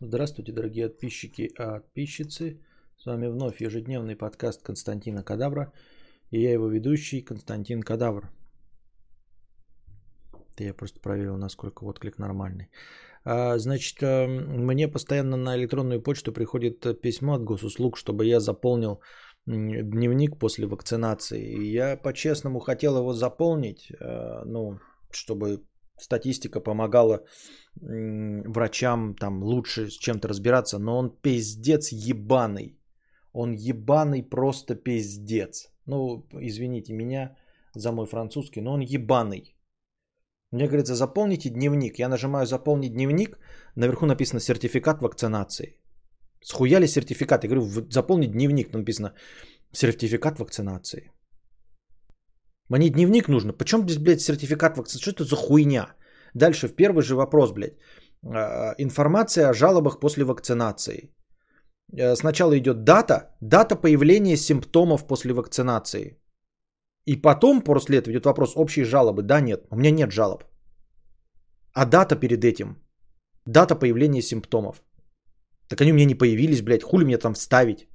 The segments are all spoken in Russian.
Здравствуйте, дорогие подписчики и подписчицы. С вами вновь ежедневный подкаст Константина Кадавра. И я его ведущий Константин Кадавр. Это я просто проверил, насколько отклик нормальный. А, значит, э, мне постоянно на электронную почту приходит письмо от госуслуг, чтобы я заполнил дневник после вакцинации. И я по-честному хотел его заполнить, э, ну, чтобы статистика помогала врачам там лучше с чем-то разбираться, но он пиздец ебаный. Он ебаный просто пиздец. Ну, извините меня за мой французский, но он ебаный. Мне говорится, заполните дневник. Я нажимаю заполнить дневник, наверху написано сертификат вакцинации. Схуяли сертификат? Я говорю, заполнить дневник, написано сертификат вакцинации. Мне дневник нужно. Почем здесь, блядь, сертификат вакцинации? Что это за хуйня? Дальше в первый же вопрос, блядь. А, информация о жалобах после вакцинации. Э, сначала идет дата, дата появления симптомов после вакцинации. И потом, после этого идет вопрос общие жалобы. Да, нет, у меня нет жалоб. А дата перед этим? Дата появления симптомов. Так они у меня не появились, блядь, хули мне там ставить?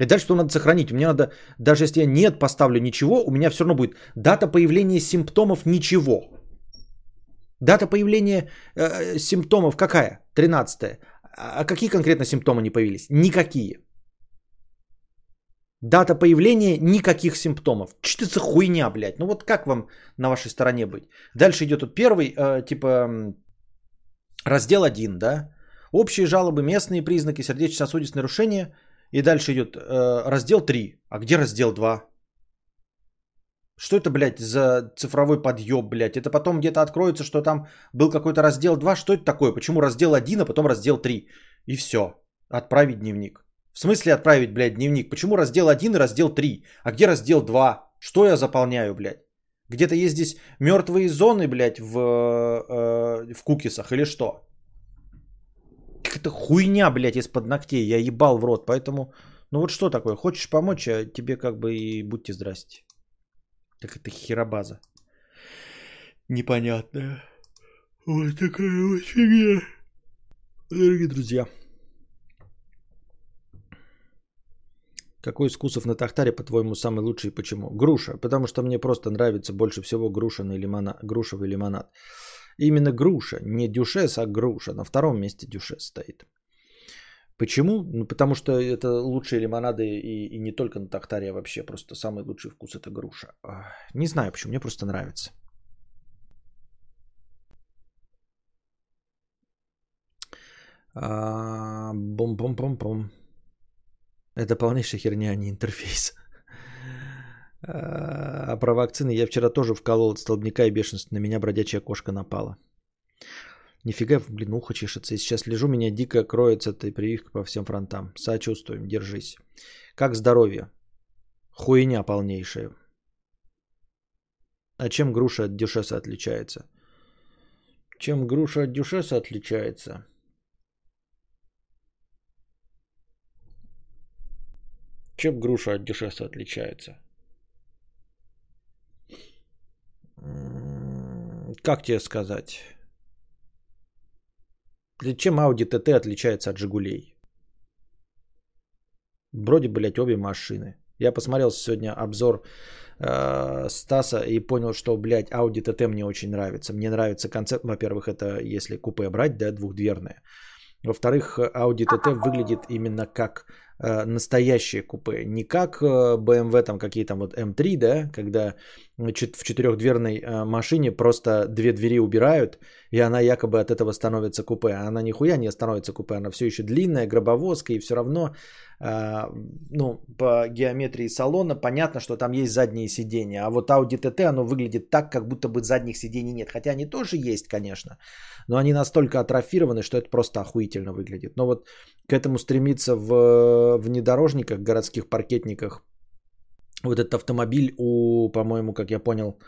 И дальше что надо сохранить? Меня надо, даже если я нет поставлю ничего, у меня все равно будет дата появления симптомов ничего. Дата появления э, симптомов какая? 13 А какие конкретно симптомы не появились? Никакие. Дата появления никаких симптомов. Что это за хуйня, блядь? Ну вот как вам на вашей стороне быть? Дальше идет тут первый, э, типа, раздел 1, да? Общие жалобы, местные признаки, сердечно-сосудистые нарушения – и дальше идет э, раздел 3. А где раздел 2? Что это, блядь, за цифровой подъеб, блядь? Это потом где-то откроется, что там был какой-то раздел 2. Что это такое? Почему раздел 1, а потом раздел 3? И все. Отправить дневник. В смысле отправить, блядь, дневник? Почему раздел 1 и раздел 3? А где раздел 2? Что я заполняю, блядь? Где-то есть здесь мертвые зоны, блядь, в, э, в кукисах или что? Какая-то хуйня, блядь, из-под ногтей. Я ебал в рот. Поэтому, ну вот что такое? Хочешь помочь, а тебе как бы и будьте здрасте. Как это херобаза. Непонятная. Вот такая вот фигня. Дорогие друзья. Какой из вкусов на тахтаре, по-твоему, самый лучший и почему? Груша, потому что мне просто нравится больше всего грушевый лимонад. Грушевый лимонад. Именно груша, не дюшес, а груша. На втором месте дюшес стоит. Почему? Ну, потому что это лучшие лимонады и, и не только на Тахтаре, а вообще просто самый лучший вкус это груша. Не знаю почему, мне просто нравится. Бум-бум-бум-бум. Это полнейшая херня, а не интерфейс. А про вакцины я вчера тоже вколол от столбняка и бешенства. На меня бродячая кошка напала. Нифига, блин, ухо чешется. И сейчас лежу, меня дико кроется эта прививка по всем фронтам. Сочувствуем, держись. Как здоровье? Хуйня полнейшая. А чем груша от дюшеса отличается? Чем груша от дюшеса отличается? Чем груша от дюшеса отличается? Как тебе сказать? Чем Audi TT отличается от Жигулей? Вроде, блядь, обе машины. Я посмотрел сегодня обзор э, Стаса и понял, что, блядь, Audi TT мне очень нравится. Мне нравится концепт, во-первых, это если купе брать, да, двухдверное. Во-вторых, Audi TT выглядит именно как настоящее купе, не как э, BMW там какие там вот M3, да, когда в четырехдверной э, машине просто две двери убирают, и она якобы от этого становится купе. А она нихуя не становится купе, она все еще длинная, гробовозка, и все равно ну, по геометрии салона понятно, что там есть задние сиденья. А вот Audi TT, оно выглядит так, как будто бы задних сидений нет. Хотя они тоже есть, конечно. Но они настолько атрофированы, что это просто охуительно выглядит. Но вот к этому стремиться в внедорожниках, городских паркетниках, вот этот автомобиль у, по-моему, как я понял,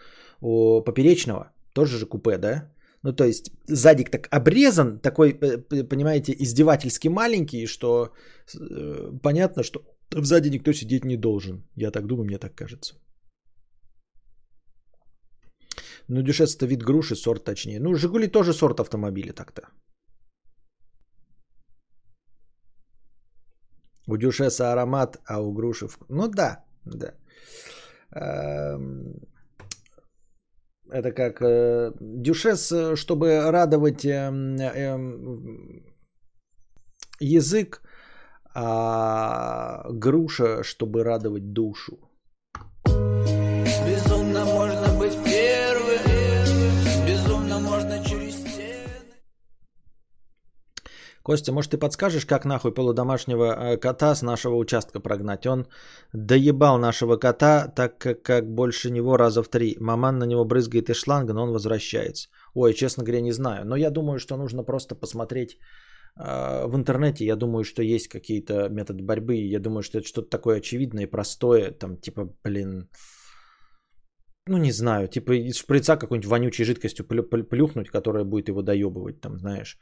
у поперечного, тоже же купе, да? Ну, то есть задик так обрезан, такой, э, понимаете, издевательски маленький, что э, понятно, что сзади никто сидеть не должен. Я так думаю, мне так кажется. Ну, дюшес это вид груши, сорт точнее. Ну, Жигули тоже сорт автомобиля так-то. У дюшеса аромат, а у груши... Ну да, да. Эм, это как э, дюшес, чтобы радовать эм, эм, язык, а груша, чтобы радовать душу. Костя, может ты подскажешь, как нахуй полудомашнего э, кота с нашего участка прогнать? Он доебал нашего кота, так как, как больше него раза в три. Маман на него брызгает из шланга, но он возвращается. Ой, честно говоря, не знаю. Но я думаю, что нужно просто посмотреть а, в интернете, я думаю, что есть какие-то методы борьбы. Я думаю, что это что-то такое очевидное и простое. Там типа, блин, ну не знаю, типа из шприца какой-нибудь вонючей жидкостью плюхнуть, которая будет его доебывать, там, знаешь.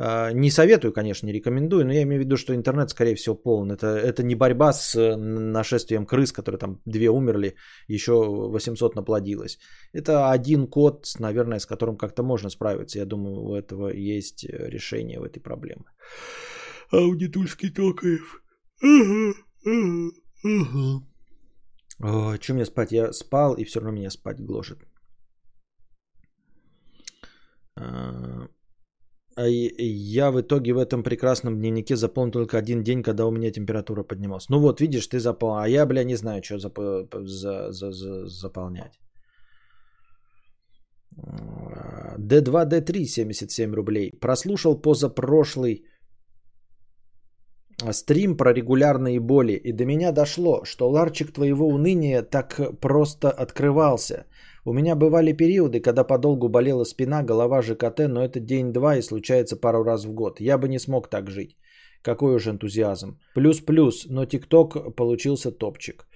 А, не советую, конечно, не рекомендую, но я имею в виду, что интернет, скорее всего, полон. Это, это не борьба с нашествием крыс, которые там две умерли, еще 800 наплодилось. Это один код, наверное, с которым как-то можно справиться. Я думаю, у этого есть э, решение в этой проблемы. Аудитульский Токаев. Ага, ага, ага. О, что мне спать? Я спал, и все равно меня спать гложет. А, а я в итоге в этом прекрасном дневнике заполнил только один день, когда у меня температура поднималась. Ну вот, видишь, ты заполнил. А я, бля, не знаю, что зап... за... За... За... заполнять. D2, D3, 77 рублей. Прослушал позапрошлый стрим про регулярные боли. И до меня дошло, что ларчик твоего уныния так просто открывался – у меня бывали периоды, когда подолгу болела спина, голова, ЖКТ, но это день-два и случается пару раз в год. Я бы не смог так жить. Какой уж энтузиазм. Плюс-плюс, но ТикТок получился топчик.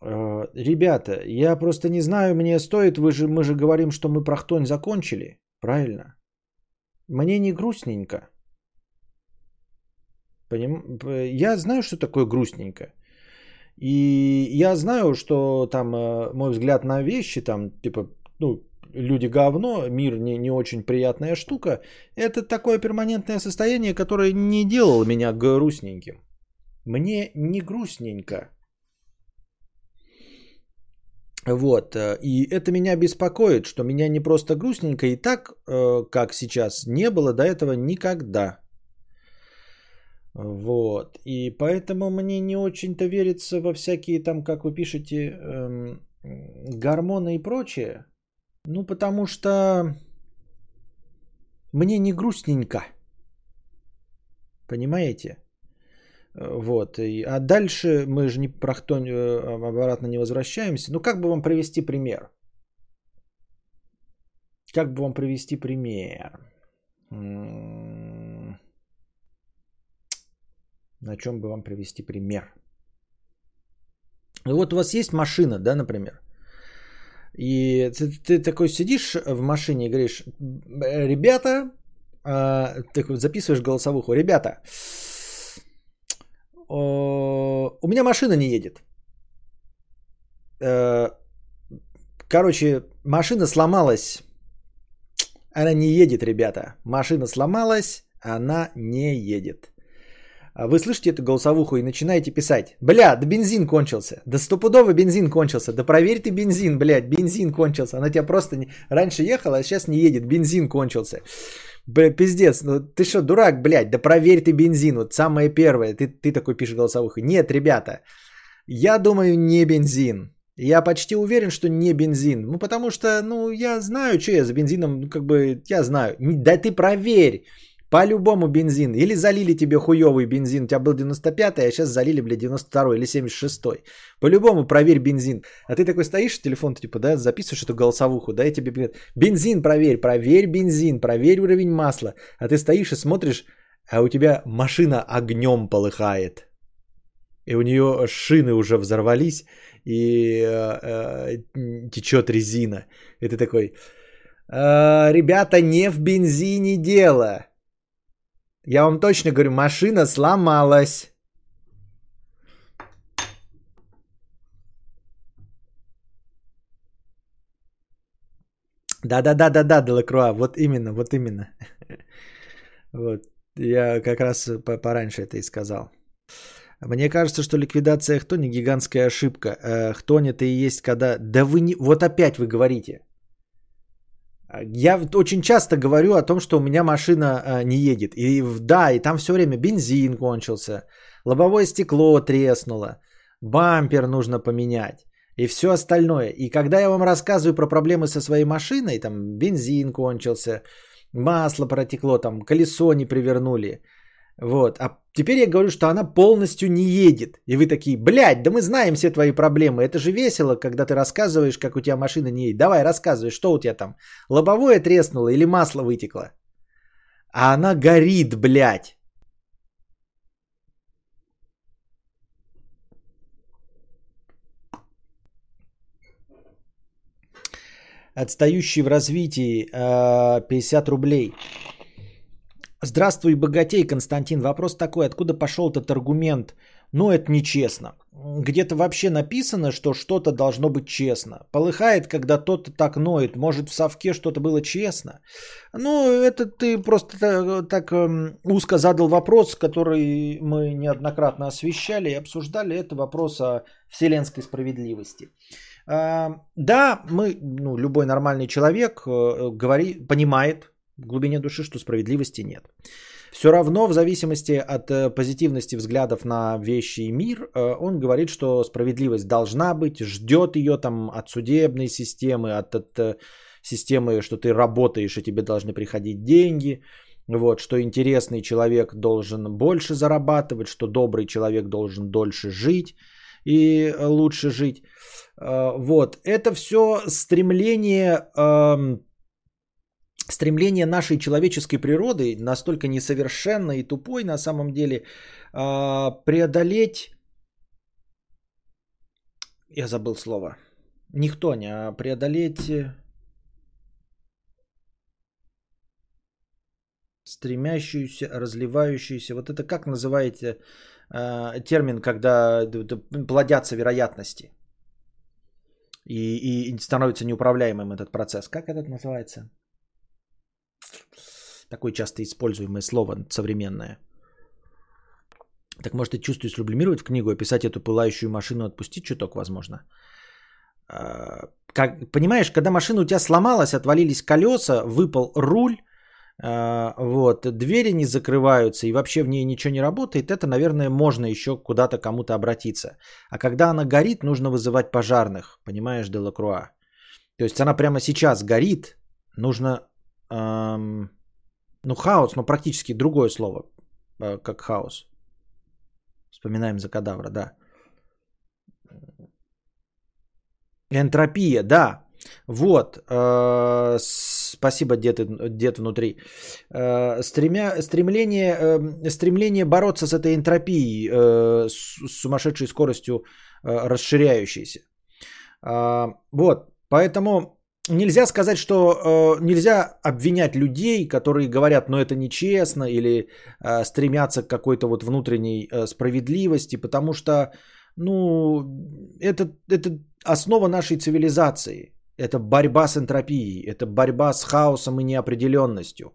Э, ребята, я просто не знаю, мне стоит, вы же, мы же говорим, что мы про хтонь закончили, правильно? Мне не грустненько. Поним... Я знаю, что такое грустненько. И я знаю, что там э, мой взгляд на вещи, там, типа, ну, люди говно, мир не, не очень приятная штука, это такое перманентное состояние, которое не делало меня грустненьким. Мне не грустненько. Вот, э, и это меня беспокоит, что меня не просто грустненько, и так, э, как сейчас, не было до этого никогда. Вот. И поэтому мне не очень-то верится во всякие там, как вы пишете, эм, гормоны и прочее. Ну, потому что мне не грустненько. Понимаете? Вот. А дальше мы же не про кто э, обратно не возвращаемся. Ну, как бы вам привести пример? Как бы вам привести пример? На чем бы вам привести пример? Вот у вас есть машина, да, например, и ты, ты такой сидишь в машине и говоришь, ребята, а, ты записываешь голосовуху, ребята, у меня машина не едет. Э, короче, машина сломалась. Она не едет, ребята. Машина сломалась, она не едет. А вы слышите эту голосовуху и начинаете писать. Бля, да бензин кончился. Да стопудово бензин кончился. Да проверь ты бензин, блядь, бензин кончился. Она тебя просто не... раньше ехала, а сейчас не едет. Бензин кончился. Бля, пиздец, ну ты что, дурак, блядь, да проверь ты бензин. Вот самое первое, ты, ты такой пишешь голосовуху. Нет, ребята, я думаю, не бензин. Я почти уверен, что не бензин. Ну, потому что, ну, я знаю, что я за бензином, ну, как бы, я знаю. Да ты проверь. По-любому бензин. Или залили тебе хуёвый бензин. У тебя был 95-й, а сейчас залили, блядь, 92-й или 76-й. По-любому проверь бензин. А ты такой стоишь, телефон типа, да, записываешь эту голосовуху, да, и тебе говорят, бензин проверь, проверь бензин, проверь уровень масла. А ты стоишь и смотришь, а у тебя машина огнем полыхает. И у нее шины уже взорвались, и э, э, течет резина. И ты такой, э, ребята, не в бензине дело. Я вам точно говорю, машина сломалась. Да-да-да-да-да, Делакруа, вот именно, вот именно. Вот, я как раз пораньше это и сказал. Мне кажется, что ликвидация Хтони гигантская ошибка. Э, Хтони это и есть когда... Да вы не... Вот опять вы говорите. Я очень часто говорю о том, что у меня машина э, не едет. И да, и там все время бензин кончился, лобовое стекло треснуло, бампер нужно поменять и все остальное. И когда я вам рассказываю про проблемы со своей машиной, там бензин кончился, масло протекло, там колесо не привернули, вот. А теперь я говорю, что она полностью не едет. И вы такие, блядь, да мы знаем все твои проблемы. Это же весело, когда ты рассказываешь, как у тебя машина не едет. Давай, рассказывай, что у тебя там? Лобовое треснуло или масло вытекло? А она горит, блядь. Отстающий в развитии 50 э, рублей. Здравствуй, богатей, Константин. Вопрос такой, откуда пошел этот аргумент? Ну, это нечестно. Где-то вообще написано, что что-то должно быть честно. Полыхает, когда тот так ноет. Может, в совке что-то было честно? Ну, это ты просто так, так эм, узко задал вопрос, который мы неоднократно освещали и обсуждали. Это вопрос о вселенской справедливости. А, да, мы, ну, любой нормальный человек э, говорит, понимает, в глубине души, что справедливости нет. Все равно, в зависимости от э, позитивности взглядов на вещи и мир, э, он говорит, что справедливость должна быть, ждет ее там от судебной системы, от, от э, системы, что ты работаешь и тебе должны приходить деньги, вот, что интересный человек должен больше зарабатывать, что добрый человек должен дольше жить и лучше жить. Вот, это все стремление эм, стремление нашей человеческой природы, настолько несовершенной и тупой на самом деле, а, преодолеть, я забыл слово, никто не, а преодолеть стремящуюся, разливающуюся, вот это как называете а, термин, когда плодятся вероятности и, и становится неуправляемым этот процесс. Как этот называется? Такое часто используемое слово современное. Так может и чувствую сублимировать в книгу, описать эту пылающую машину, отпустить чуток, возможно. А, как, понимаешь, когда машина у тебя сломалась, отвалились колеса, выпал руль, а, вот, двери не закрываются и вообще в ней ничего не работает, это, наверное, можно еще куда-то кому-то обратиться. А когда она горит, нужно вызывать пожарных, понимаешь, Делакруа. То есть она прямо сейчас горит, нужно эм, ну, хаос, но практически другое слово, э, как хаос. Вспоминаем за кадавра, да. Энтропия, да. Вот. Э, спасибо, дед, дед внутри. Э, стремя, стремление, стремление бороться с этой энтропией, с сумасшедшей скоростью расширяющейся. Вот. Поэтому нельзя сказать, что э, нельзя обвинять людей, которые говорят, ну это нечестно, или э, стремятся к какой-то вот внутренней э, справедливости, потому что, ну, это, это основа нашей цивилизации. Это борьба с энтропией, это борьба с хаосом и неопределенностью.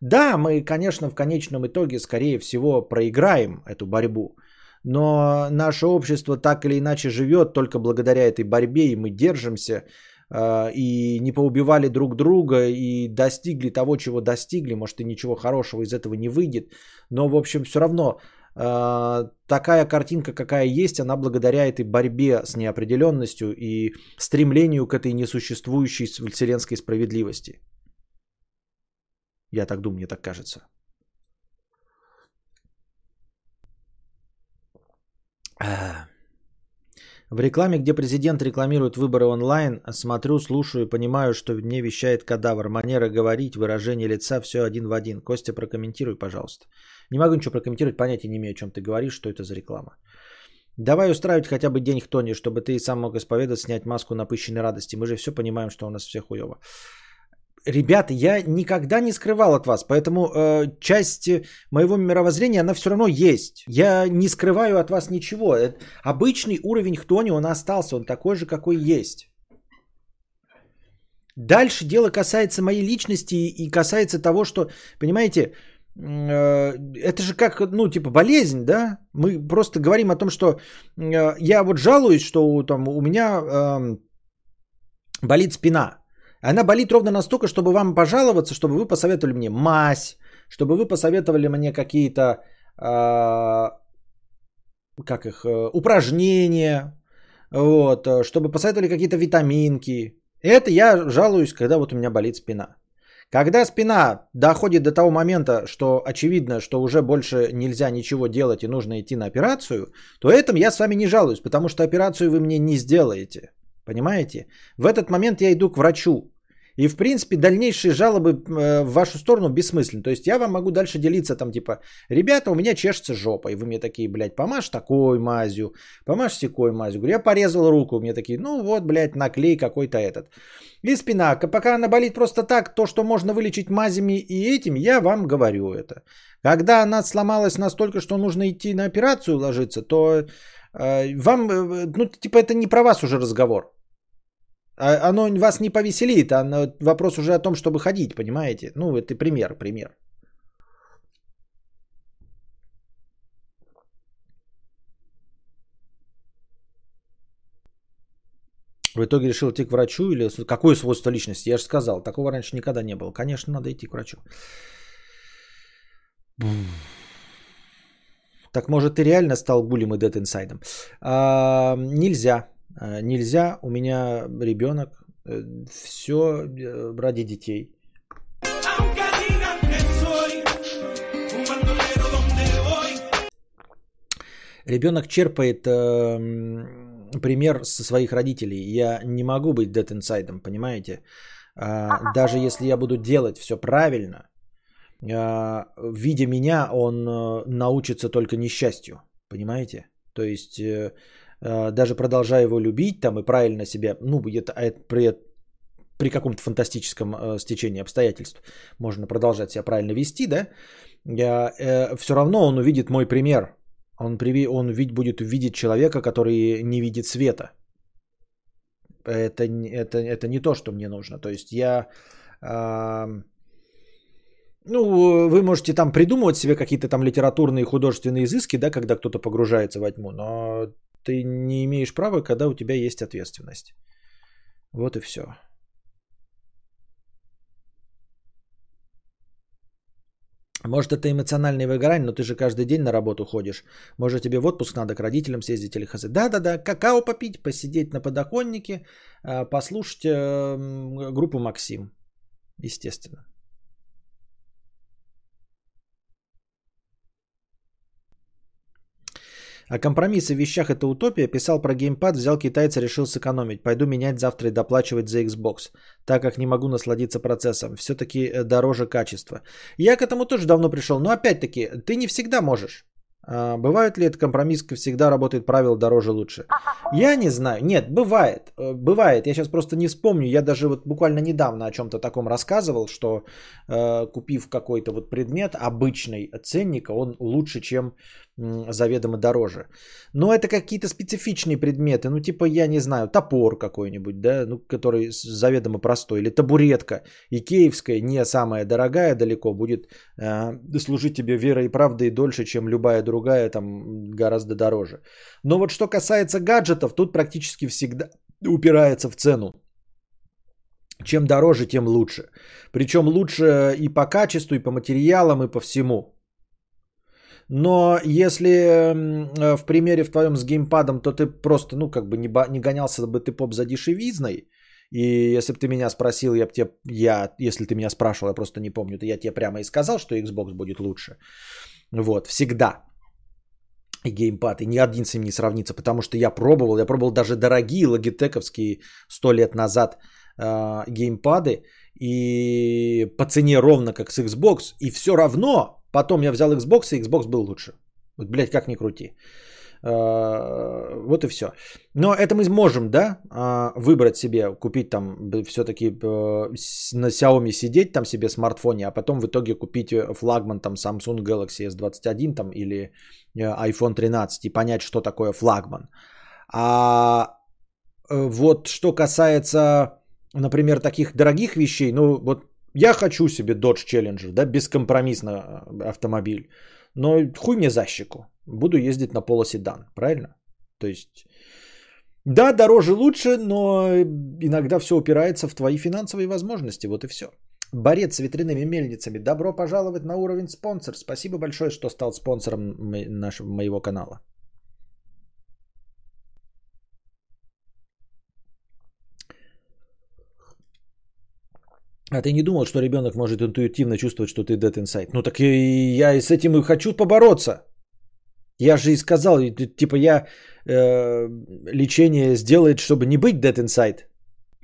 Да, мы, конечно, в конечном итоге, скорее всего, проиграем эту борьбу. Но наше общество так или иначе живет только благодаря этой борьбе, и мы держимся и не поубивали друг друга и достигли того, чего достигли, может и ничего хорошего из этого не выйдет, но в общем все равно а, такая картинка, какая есть, она благодаря этой борьбе с неопределенностью и стремлению к этой несуществующей вселенской справедливости. Я так думаю, мне так кажется. А. В рекламе, где президент рекламирует выборы онлайн, смотрю, слушаю и понимаю, что мне вещает кадавр. Манера говорить, выражение лица, все один в один. Костя, прокомментируй, пожалуйста. Не могу ничего прокомментировать, понятия не имею, о чем ты говоришь, что это за реклама. Давай устраивать хотя бы день Хтони, чтобы ты сам мог исповедовать, снять маску напыщенной радости. Мы же все понимаем, что у нас все хуево. Ребята, я никогда не скрывал от вас, поэтому э, часть моего мировоззрения, она все равно есть. Я не скрываю от вас ничего. Это, обычный уровень хтони, он остался, он такой же, какой есть. Дальше дело касается моей личности и касается того, что, понимаете, э, это же как, ну, типа болезнь, да? Мы просто говорим о том, что э, я вот жалуюсь, что там у меня э, болит спина. Она болит ровно настолько, чтобы вам пожаловаться, чтобы вы посоветовали мне мазь, чтобы вы посоветовали мне какие-то, э, как их, э, упражнения, вот, э, чтобы посоветовали какие-то витаминки. Это я жалуюсь, когда вот у меня болит спина. Когда спина доходит до того момента, что очевидно, что уже больше нельзя ничего делать и нужно идти на операцию, то этом я с вами не жалуюсь, потому что операцию вы мне не сделаете. Понимаете? В этот момент я иду к врачу. И, в принципе, дальнейшие жалобы э, в вашу сторону бессмысленны. То есть я вам могу дальше делиться там типа, ребята, у меня чешется жопа. И вы мне такие, блядь, помажь такой мазью, помажь секой мазью. Говорю, я порезал руку. Мне такие, ну вот, блядь, наклей какой-то этот. И спина, пока она болит просто так, то, что можно вылечить мазями и этим, я вам говорю это. Когда она сломалась настолько, что нужно идти на операцию ложиться, то э, вам, э, ну, типа, это не про вас уже разговор. А оно вас не повеселит, а вопрос уже о том, чтобы ходить, понимаете? Ну, это пример, пример. В итоге решил идти к врачу или какое свойство личности? Я же сказал, такого раньше никогда не было. Конечно, надо идти к врачу. Так может ты реально стал булем и дед инсайдом? А, нельзя. А, нельзя, у меня ребенок, э, все э, ради детей. Ребенок черпает э, пример со своих родителей. Я не могу быть dead inside, понимаете? А, даже если я буду делать все правильно, а, видя меня, он э, научится только несчастью, понимаете? То есть Э, даже продолжая его любить там и правильно себя, ну, это, а это при, при каком-то фантастическом э, стечении обстоятельств можно продолжать себя правильно вести, да, я, э, все равно он увидит мой пример. Он, приви, он вид, будет видеть человека, который не видит света. Это, это, это не то, что мне нужно. То есть я... Э, ну, вы можете там придумывать себе какие-то там литературные художественные изыски, да, когда кто-то погружается во тьму, но ты не имеешь права, когда у тебя есть ответственность. Вот и все. Может, это эмоциональное выгорание, но ты же каждый день на работу ходишь. Может, тебе в отпуск надо к родителям съездить или хз. Да-да-да, какао попить, посидеть на подоконнике, а, послушать эм, группу Максим. Естественно. А компромиссы в вещах это утопия. Писал про геймпад, взял китайца, решил сэкономить. Пойду менять завтра и доплачивать за Xbox, так как не могу насладиться процессом. Все-таки э, дороже качество. Я к этому тоже давно пришел. Но опять-таки, ты не всегда можешь. А, бывает ли это компромисс, всегда работает правило дороже лучше? Я не знаю. Нет, бывает. Э, бывает. Я сейчас просто не вспомню. Я даже вот буквально недавно о чем-то таком рассказывал, что э, купив какой-то вот предмет обычный ценника, он лучше, чем заведомо дороже. Но это какие-то специфичные предметы, ну типа, я не знаю, топор какой-нибудь, да, ну, который заведомо простой, или табуретка икеевская, не самая дорогая далеко, будет э, служить тебе верой и правдой дольше, чем любая другая, там гораздо дороже. Но вот что касается гаджетов, тут практически всегда упирается в цену. Чем дороже, тем лучше. Причем лучше и по качеству, и по материалам, и по всему. Но если э, в примере в твоем с геймпадом, то ты просто, ну, как бы не, не гонялся бы ты поп за дешевизной. И если бы ты меня спросил, я бы тебе, я, если ты меня спрашивал, я просто не помню, то я тебе прямо и сказал, что Xbox будет лучше. Вот, всегда. И геймпад, и ни один с ним не сравнится, потому что я пробовал, я пробовал даже дорогие логитековские сто лет назад э, геймпады, и по цене ровно как с Xbox, и все равно Потом я взял Xbox, и Xbox был лучше. Вот, блядь, как ни крути. А, вот и все. Но это мы можем, да, а, выбрать себе, купить там все-таки э, на Xiaomi сидеть там себе смартфоне, а потом в итоге купить э, флагман там Samsung Galaxy S21 там или э, iPhone 13 и понять, что такое флагман. А вот что касается, например, таких дорогих вещей, ну вот Я хочу себе Dodge Challenger, да, бескомпромиссно э, автомобиль. Но хуй мне за щеку. Буду ездить на полоседан, правильно? То есть, да, дороже лучше, но иногда все упирается в твои финансовые возможности. Вот и все. Борец с ветряными мельницами. Добро пожаловать на уровень спонсор. Спасибо большое, что стал спонсором нашего, моего канала. А ты не думал, что ребенок может интуитивно чувствовать, что ты dead inside? Ну так и я и с этим и хочу побороться. Я же и сказал, типа я э, лечение сделает, чтобы не быть dead inside.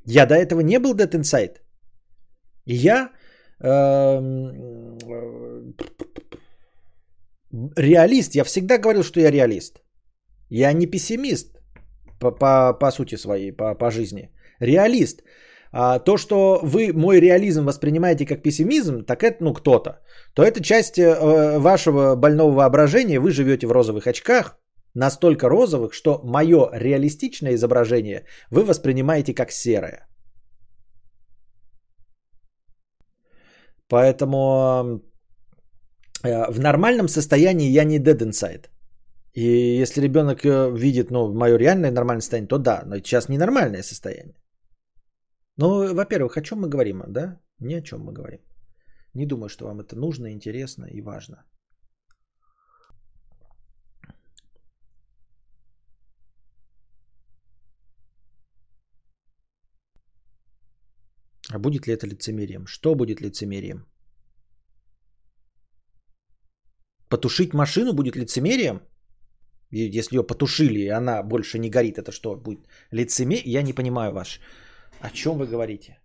Я до этого не был dead inside. И я э, реалист. Я всегда говорил, что я реалист. Я не пессимист по, по, по сути своей, по, по жизни. Реалист. А то, что вы мой реализм воспринимаете как пессимизм, так это ну кто-то. То это часть э, вашего больного воображения. Вы живете в розовых очках, настолько розовых, что мое реалистичное изображение вы воспринимаете как серое. Поэтому э, в нормальном состоянии я не dead inside. И если ребенок э, видит ну, мое реальное нормальное состояние, то да, но сейчас ненормальное состояние. Ну, во-первых, о чем мы говорим, да? Ни о чем мы говорим. Не думаю, что вам это нужно, интересно и важно. А будет ли это лицемерием? Что будет лицемерием? Потушить машину будет лицемерием? Если ее потушили, и она больше не горит, это что, будет лицемерие? Я не понимаю ваш о чем вы говорите?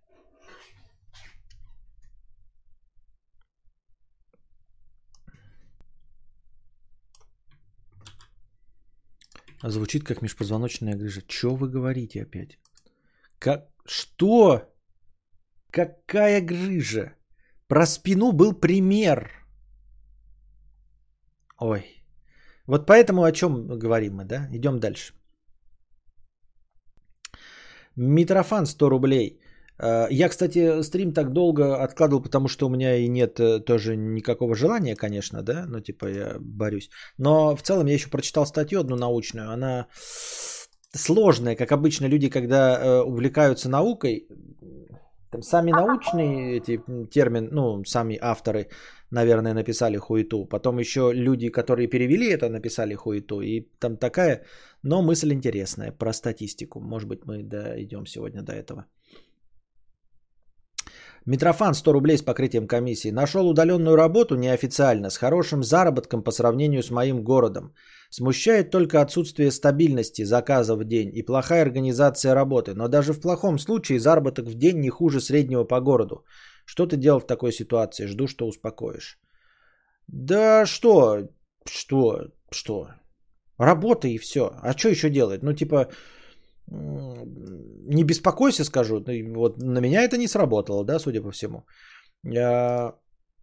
Звучит как межпозвоночная грыжа. Что вы говорите опять? Как? Что? Какая грыжа? Про спину был пример. Ой. Вот поэтому о чем говорим мы, да? Идем дальше. Митрофан 100 рублей. Э, я, кстати, стрим так долго откладывал, потому что у меня и нет э, тоже никакого желания, конечно, да, ну типа я борюсь. Но в целом я еще прочитал статью одну научную, она сложная, как обычно люди, когда э, увлекаются наукой, там сами научные эти термины, ну, сами авторы, наверное, написали хуету. Потом еще люди, которые перевели это, написали хуету. И там такая, но мысль интересная про статистику. Может быть, мы дойдем сегодня до этого. Митрофан 100 рублей с покрытием комиссии. Нашел удаленную работу неофициально, с хорошим заработком по сравнению с моим городом. Смущает только отсутствие стабильности заказов в день и плохая организация работы. Но даже в плохом случае заработок в день не хуже среднего по городу. Что ты делал в такой ситуации? Жду, что успокоишь. Да что? Что? Что? Работа и все. А что еще делать? Ну, типа, не беспокойся, скажу. Ну, вот на меня это не сработало, да, судя по всему. А,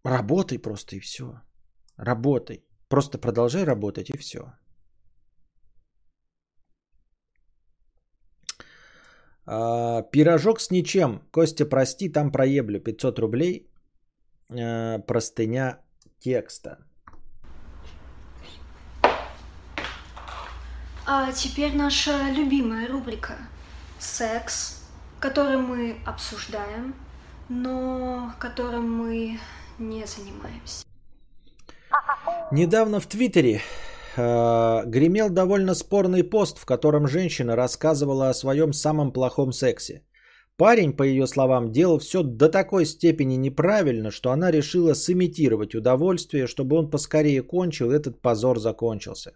работай просто и все. Работай. Просто продолжай работать и все. А, пирожок с ничем. Костя, прости, там проеблю. 500 рублей. А, простыня текста. А теперь наша любимая рубрика «Секс», который мы обсуждаем, но которым мы не занимаемся. Недавно в Твиттере гремел довольно спорный пост, в котором женщина рассказывала о своем самом плохом сексе. Парень, по ее словам, делал все до такой степени неправильно, что она решила сымитировать удовольствие, чтобы он поскорее кончил, этот позор закончился.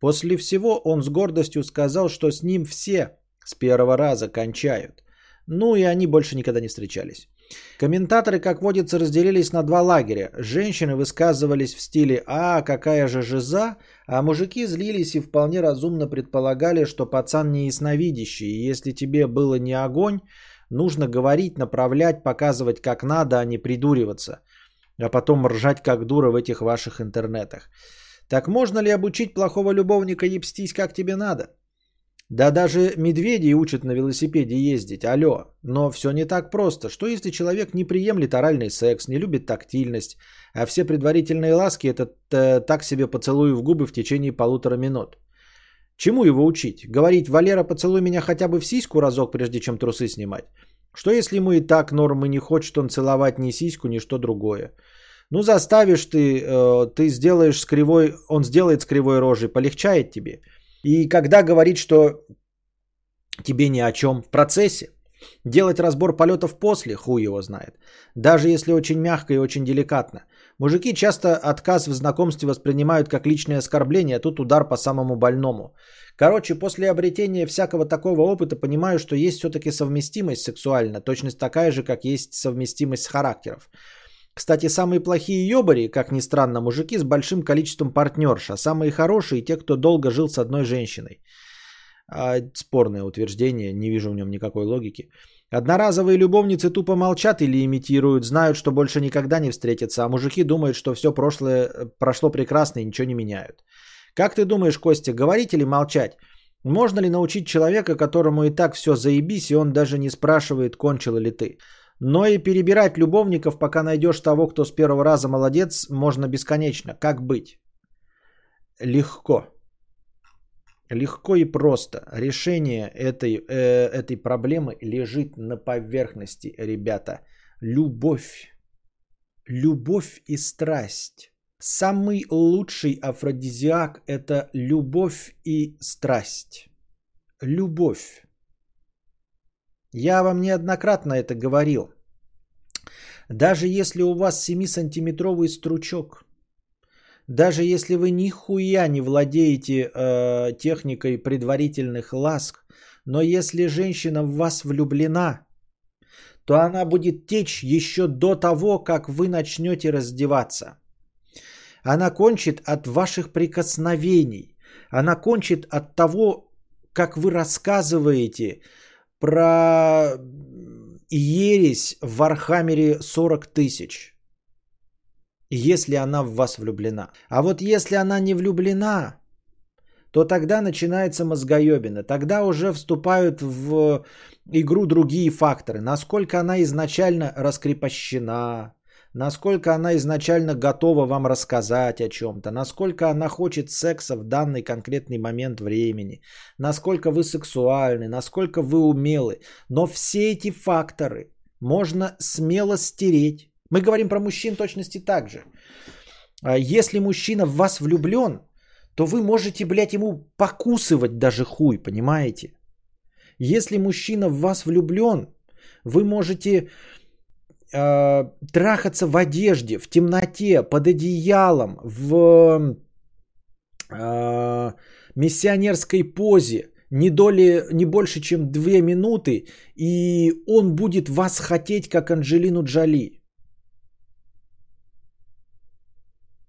После всего он с гордостью сказал, что с ним все с первого раза кончают. Ну и они больше никогда не встречались. Комментаторы, как водится, разделились на два лагеря. Женщины высказывались в стиле «А, какая же жиза», а мужики злились и вполне разумно предполагали, что пацан не ясновидящий, и если тебе было не огонь, нужно говорить, направлять, показывать как надо, а не придуриваться, а потом ржать как дура в этих ваших интернетах. Так можно ли обучить плохого любовника ебстись как тебе надо? Да даже медведи учат на велосипеде ездить, алло. Но все не так просто. Что если человек не приемлет оральный секс, не любит тактильность, а все предварительные ласки это э, так себе поцелуй в губы в течение полутора минут? Чему его учить? Говорить, Валера, поцелуй меня хотя бы в сиську разок, прежде чем трусы снимать? Что если ему и так нормы не хочет он целовать ни сиську, ни что другое? Ну, заставишь ты, э, ты сделаешь с кривой, он сделает с кривой рожей, полегчает тебе. И когда говорит, что тебе ни о чем в процессе, делать разбор полетов после, хуй его знает. Даже если очень мягко и очень деликатно. Мужики часто отказ в знакомстве воспринимают как личное оскорбление, а тут удар по самому больному. Короче, после обретения всякого такого опыта понимаю, что есть все-таки совместимость сексуальна, точность такая же, как есть совместимость характеров. Кстати, самые плохие ёбари, как ни странно, мужики с большим количеством партнерш, а самые хорошие те, кто долго жил с одной женщиной. А, спорное утверждение, не вижу в нем никакой логики. Одноразовые любовницы тупо молчат или имитируют, знают, что больше никогда не встретятся, а мужики думают, что все прошлое прошло прекрасно и ничего не меняют. Как ты думаешь, Костя, говорить или молчать? Можно ли научить человека, которому и так все заебись, и он даже не спрашивает, кончил ли ты? Но и перебирать любовников, пока найдешь того, кто с первого раза молодец, можно бесконечно. Как быть? Легко. Легко и просто. Решение этой, э, этой проблемы лежит на поверхности, ребята. Любовь. Любовь и страсть. Самый лучший афродизиак – это любовь и страсть. Любовь. Я вам неоднократно это говорил. Даже если у вас 7-сантиметровый стручок, даже если вы нихуя не владеете э, техникой предварительных ласк, но если женщина в вас влюблена, то она будет течь еще до того, как вы начнете раздеваться. Она кончит от ваших прикосновений. Она кончит от того, как вы рассказываете, про ересь в Warhammer е 40 тысяч. Если она в вас влюблена. А вот если она не влюблена, то тогда начинается мозгоебина. Тогда уже вступают в игру другие факторы. Насколько она изначально раскрепощена, насколько она изначально готова вам рассказать о чем-то, насколько она хочет секса в данный конкретный момент времени, насколько вы сексуальны, насколько вы умелы. Но все эти факторы можно смело стереть. Мы говорим про мужчин точности так же. А если мужчина в вас влюблен, то вы можете, блядь, ему покусывать даже хуй, понимаете? Если мужчина в вас влюблен, вы можете э, трахаться в одежде, в темноте, под одеялом, в э, миссионерской позе, не, доли, не больше, чем две минуты, и он будет вас хотеть, как Анджелину Джоли.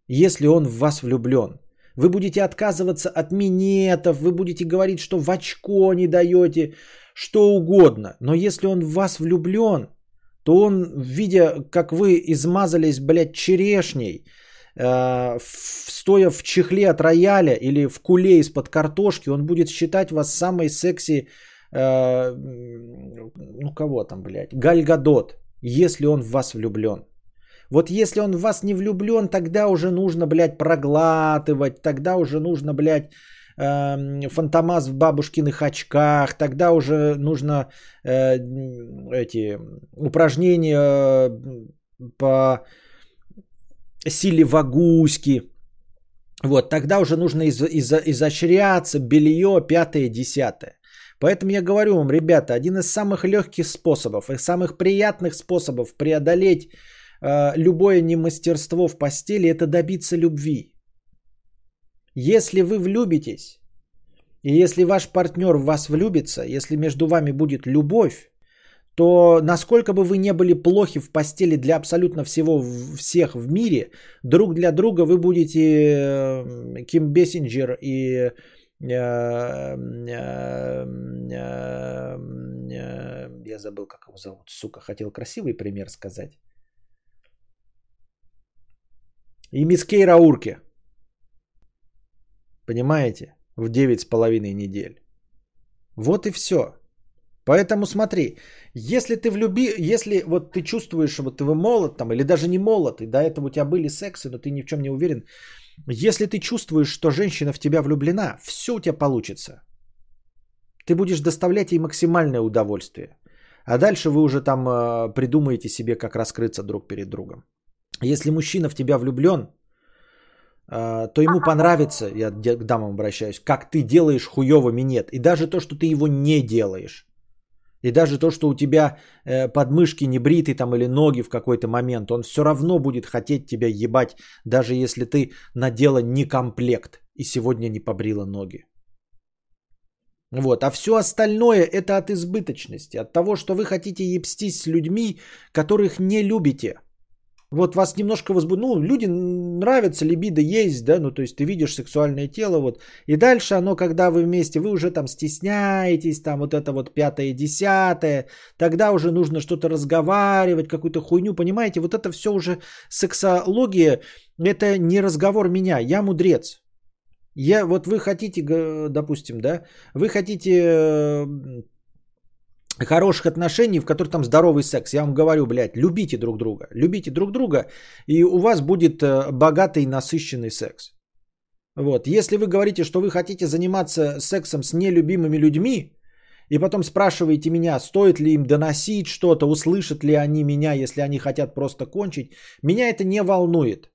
Если он в вас влюблен. Вы будете отказываться от минетов, вы будете говорить, что в очко не даете, что угодно. Но если он в вас влюблен, то он, видя, как вы измазались, блядь, черешней, э, стоя в чехле от рояля или в куле из-под картошки, он будет считать вас самой секси, э, ну кого там, блядь, Гальгадот, если он в вас влюблен. Вот если он в вас не влюблен, тогда уже нужно, блядь, проглатывать, тогда уже нужно, блядь, фантомас в бабушкиных очках, тогда уже нужно э, эти упражнения э, по силе вагуськи. Вот, тогда уже нужно из, из, изощряться, белье, пятое, десятое. Поэтому я говорю вам, ребята, один из самых легких способов и самых приятных способов преодолеть э, любое немастерство в постели, это добиться любви. Если вы влюбитесь, и если ваш партнер в вас влюбится, если между вами будет любовь, то насколько бы вы не были плохи в постели для абсолютно всего всех в мире, друг для друга вы будете э, Ким Бессинджер и э, э, я забыл, как его зовут, сука, хотел красивый пример сказать. И Мискей Раурке. Понимаете? В 9 с половиной недель. Вот и все. Поэтому смотри, если ты влюби, если вот ты чувствуешь, вот ты молод там, или даже не молод, и до этого у тебя были сексы, но ты ни в чем не уверен, если ты чувствуешь, что женщина в тебя влюблена, все у тебя получится. Ты будешь доставлять ей максимальное удовольствие. А дальше вы уже там э, придумаете себе, как раскрыться друг перед другом. Если мужчина в тебя влюблен, то ему понравится, я к дамам обращаюсь, как ты делаешь хуёво минет. И даже то, что ты его не делаешь. И даже то, что у тебя э, подмышки не бриты там или ноги в какой-то момент, он все равно будет хотеть тебя ебать, даже если ты надела не комплект и сегодня не побрила ноги. Вот. А все остальное это от избыточности, от того, что вы хотите ебстись с людьми, которых не любите – вот вас немножко возбудит, ну, люди нравятся, либидо есть, да, ну, то есть ты видишь сексуальное тело, вот, и дальше оно, когда вы вместе, вы уже там стесняетесь, там вот это вот пятое, десятое, тогда уже нужно что-то разговаривать, какую-то хуйню, понимаете, вот это все уже сексология, это не разговор меня, я мудрец, я, вот вы хотите, допустим, да, вы хотите хороших отношений, в которых там здоровый секс. Я вам говорю, блядь, любите друг друга. Любите друг друга, и у вас будет э, богатый насыщенный секс. Вот. Если вы говорите, что вы хотите заниматься сексом с нелюбимыми людьми, и потом спрашиваете меня, стоит ли им доносить что-то, услышат ли они меня, если они хотят просто кончить, меня это не волнует.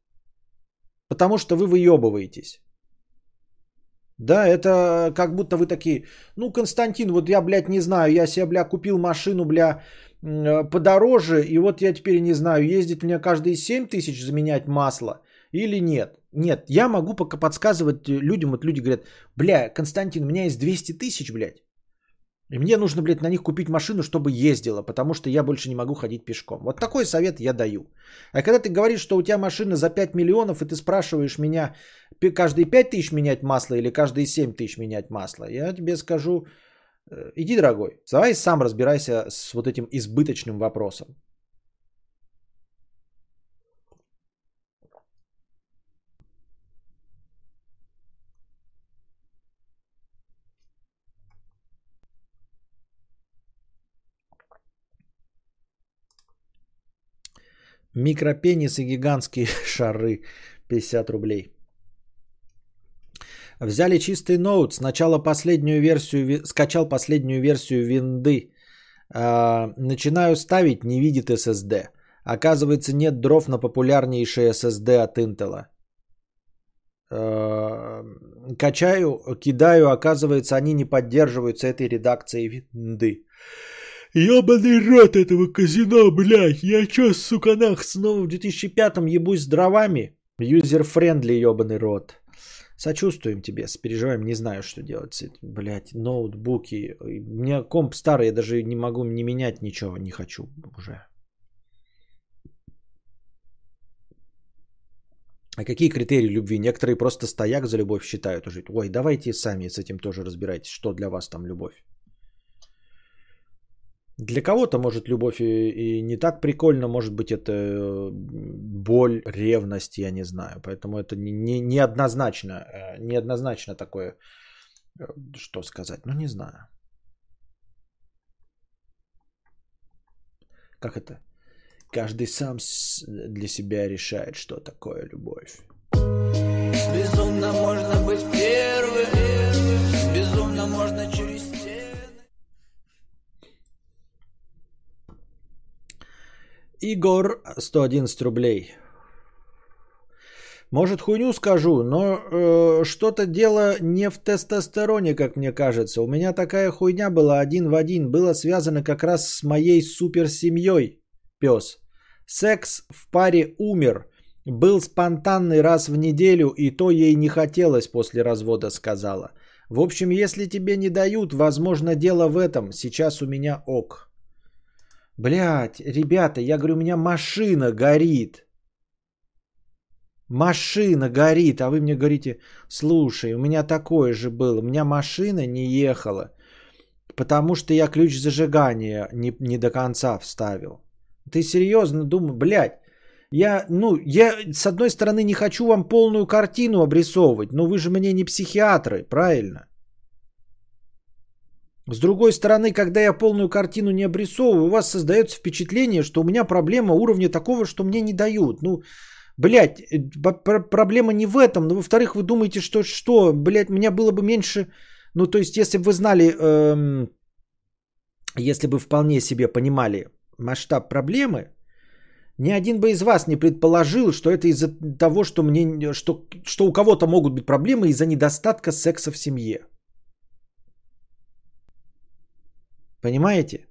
Потому что вы выебываетесь. Да, это как будто вы такие, ну, Константин, вот я, блядь, не знаю, я себе, бля, купил машину, бля, э, подороже, и вот я теперь не знаю, ездить мне каждые 7 тысяч заменять масло или нет. Нет, я могу пока подсказывать людям, вот люди говорят, бля, Константин, у меня есть 200 тысяч, блядь, и мне нужно, блядь, на них купить машину, чтобы ездила, потому что я больше не могу ходить пешком. Вот такой совет я даю. А когда ты говоришь, что у тебя машина за 5 миллионов, и ты спрашиваешь меня, каждые 5 тысяч менять масло или каждые 7 тысяч менять масло, я тебе скажу, э, иди, дорогой, давай сам разбирайся с вот этим избыточным вопросом. Микропенис и гигантские шары. 50 рублей. Взяли чистый ноут, сначала последнюю версию, скачал последнюю версию винды. А, начинаю ставить, не видит SSD. Оказывается, нет дров на популярнейшие SSD от Intel. А, качаю, кидаю, оказывается, они не поддерживаются этой редакцией винды. Ебаный рот этого казино, блядь. Я чё, сука, нах, снова в 2005-м ебусь с дровами? User-friendly, ебаный рот. Сочувствуем тебе, переживаем, не знаю, что делать. Блять, ноутбуки. У меня комп старый, я даже не могу не менять ничего, не хочу уже. А какие критерии любви? Некоторые просто стояк за любовь считают уже. Ой, давайте сами с этим тоже разбирайтесь, что для вас там любовь. Для кого-то, может, любовь и, и не так прикольно, может быть, это э, боль, ревность, я не знаю. Поэтому это не, не, неоднозначно, э, неоднозначно такое, э, что сказать, ну не знаю. Как это? Каждый сам для себя решает, что такое любовь. Безумно можно быть Игорь, 111 рублей. Может, хуйню скажу, но э, что-то дело не в тестостероне, как мне кажется. У меня такая хуйня была один в один. Было связано как раз с моей суперсемьей, пес. Секс в паре умер. Был спонтанный раз в неделю, и то ей не хотелось после развода, сказала. В общем, если тебе не дают, возможно, дело в этом. Сейчас у меня ок. Блять, ребята, я говорю, у меня машина горит. Машина горит, а вы мне говорите, слушай, у меня такое же было, у меня машина не ехала, потому что я ключ зажигания не, не до конца вставил. Ты серьезно думаешь, блядь, я, ну, я с одной стороны не хочу вам полную картину обрисовывать, но вы же мне не психиатры, правильно? С другой стороны, когда я полную картину не обрисовываю, у вас создается впечатление, что у меня проблема уровня такого, что мне не дают. Ну, блядь, э, проблема не в этом. Но, во-вторых, вы думаете, что, что, блядь, меня было бы меньше... Ну, то есть, если бы вы знали, эм, если бы вполне себе понимали масштаб проблемы, ни один бы из вас не предположил, что это из-за того, что, мне, что, что у кого-то могут быть проблемы из-за недостатка секса в семье. Понимаете?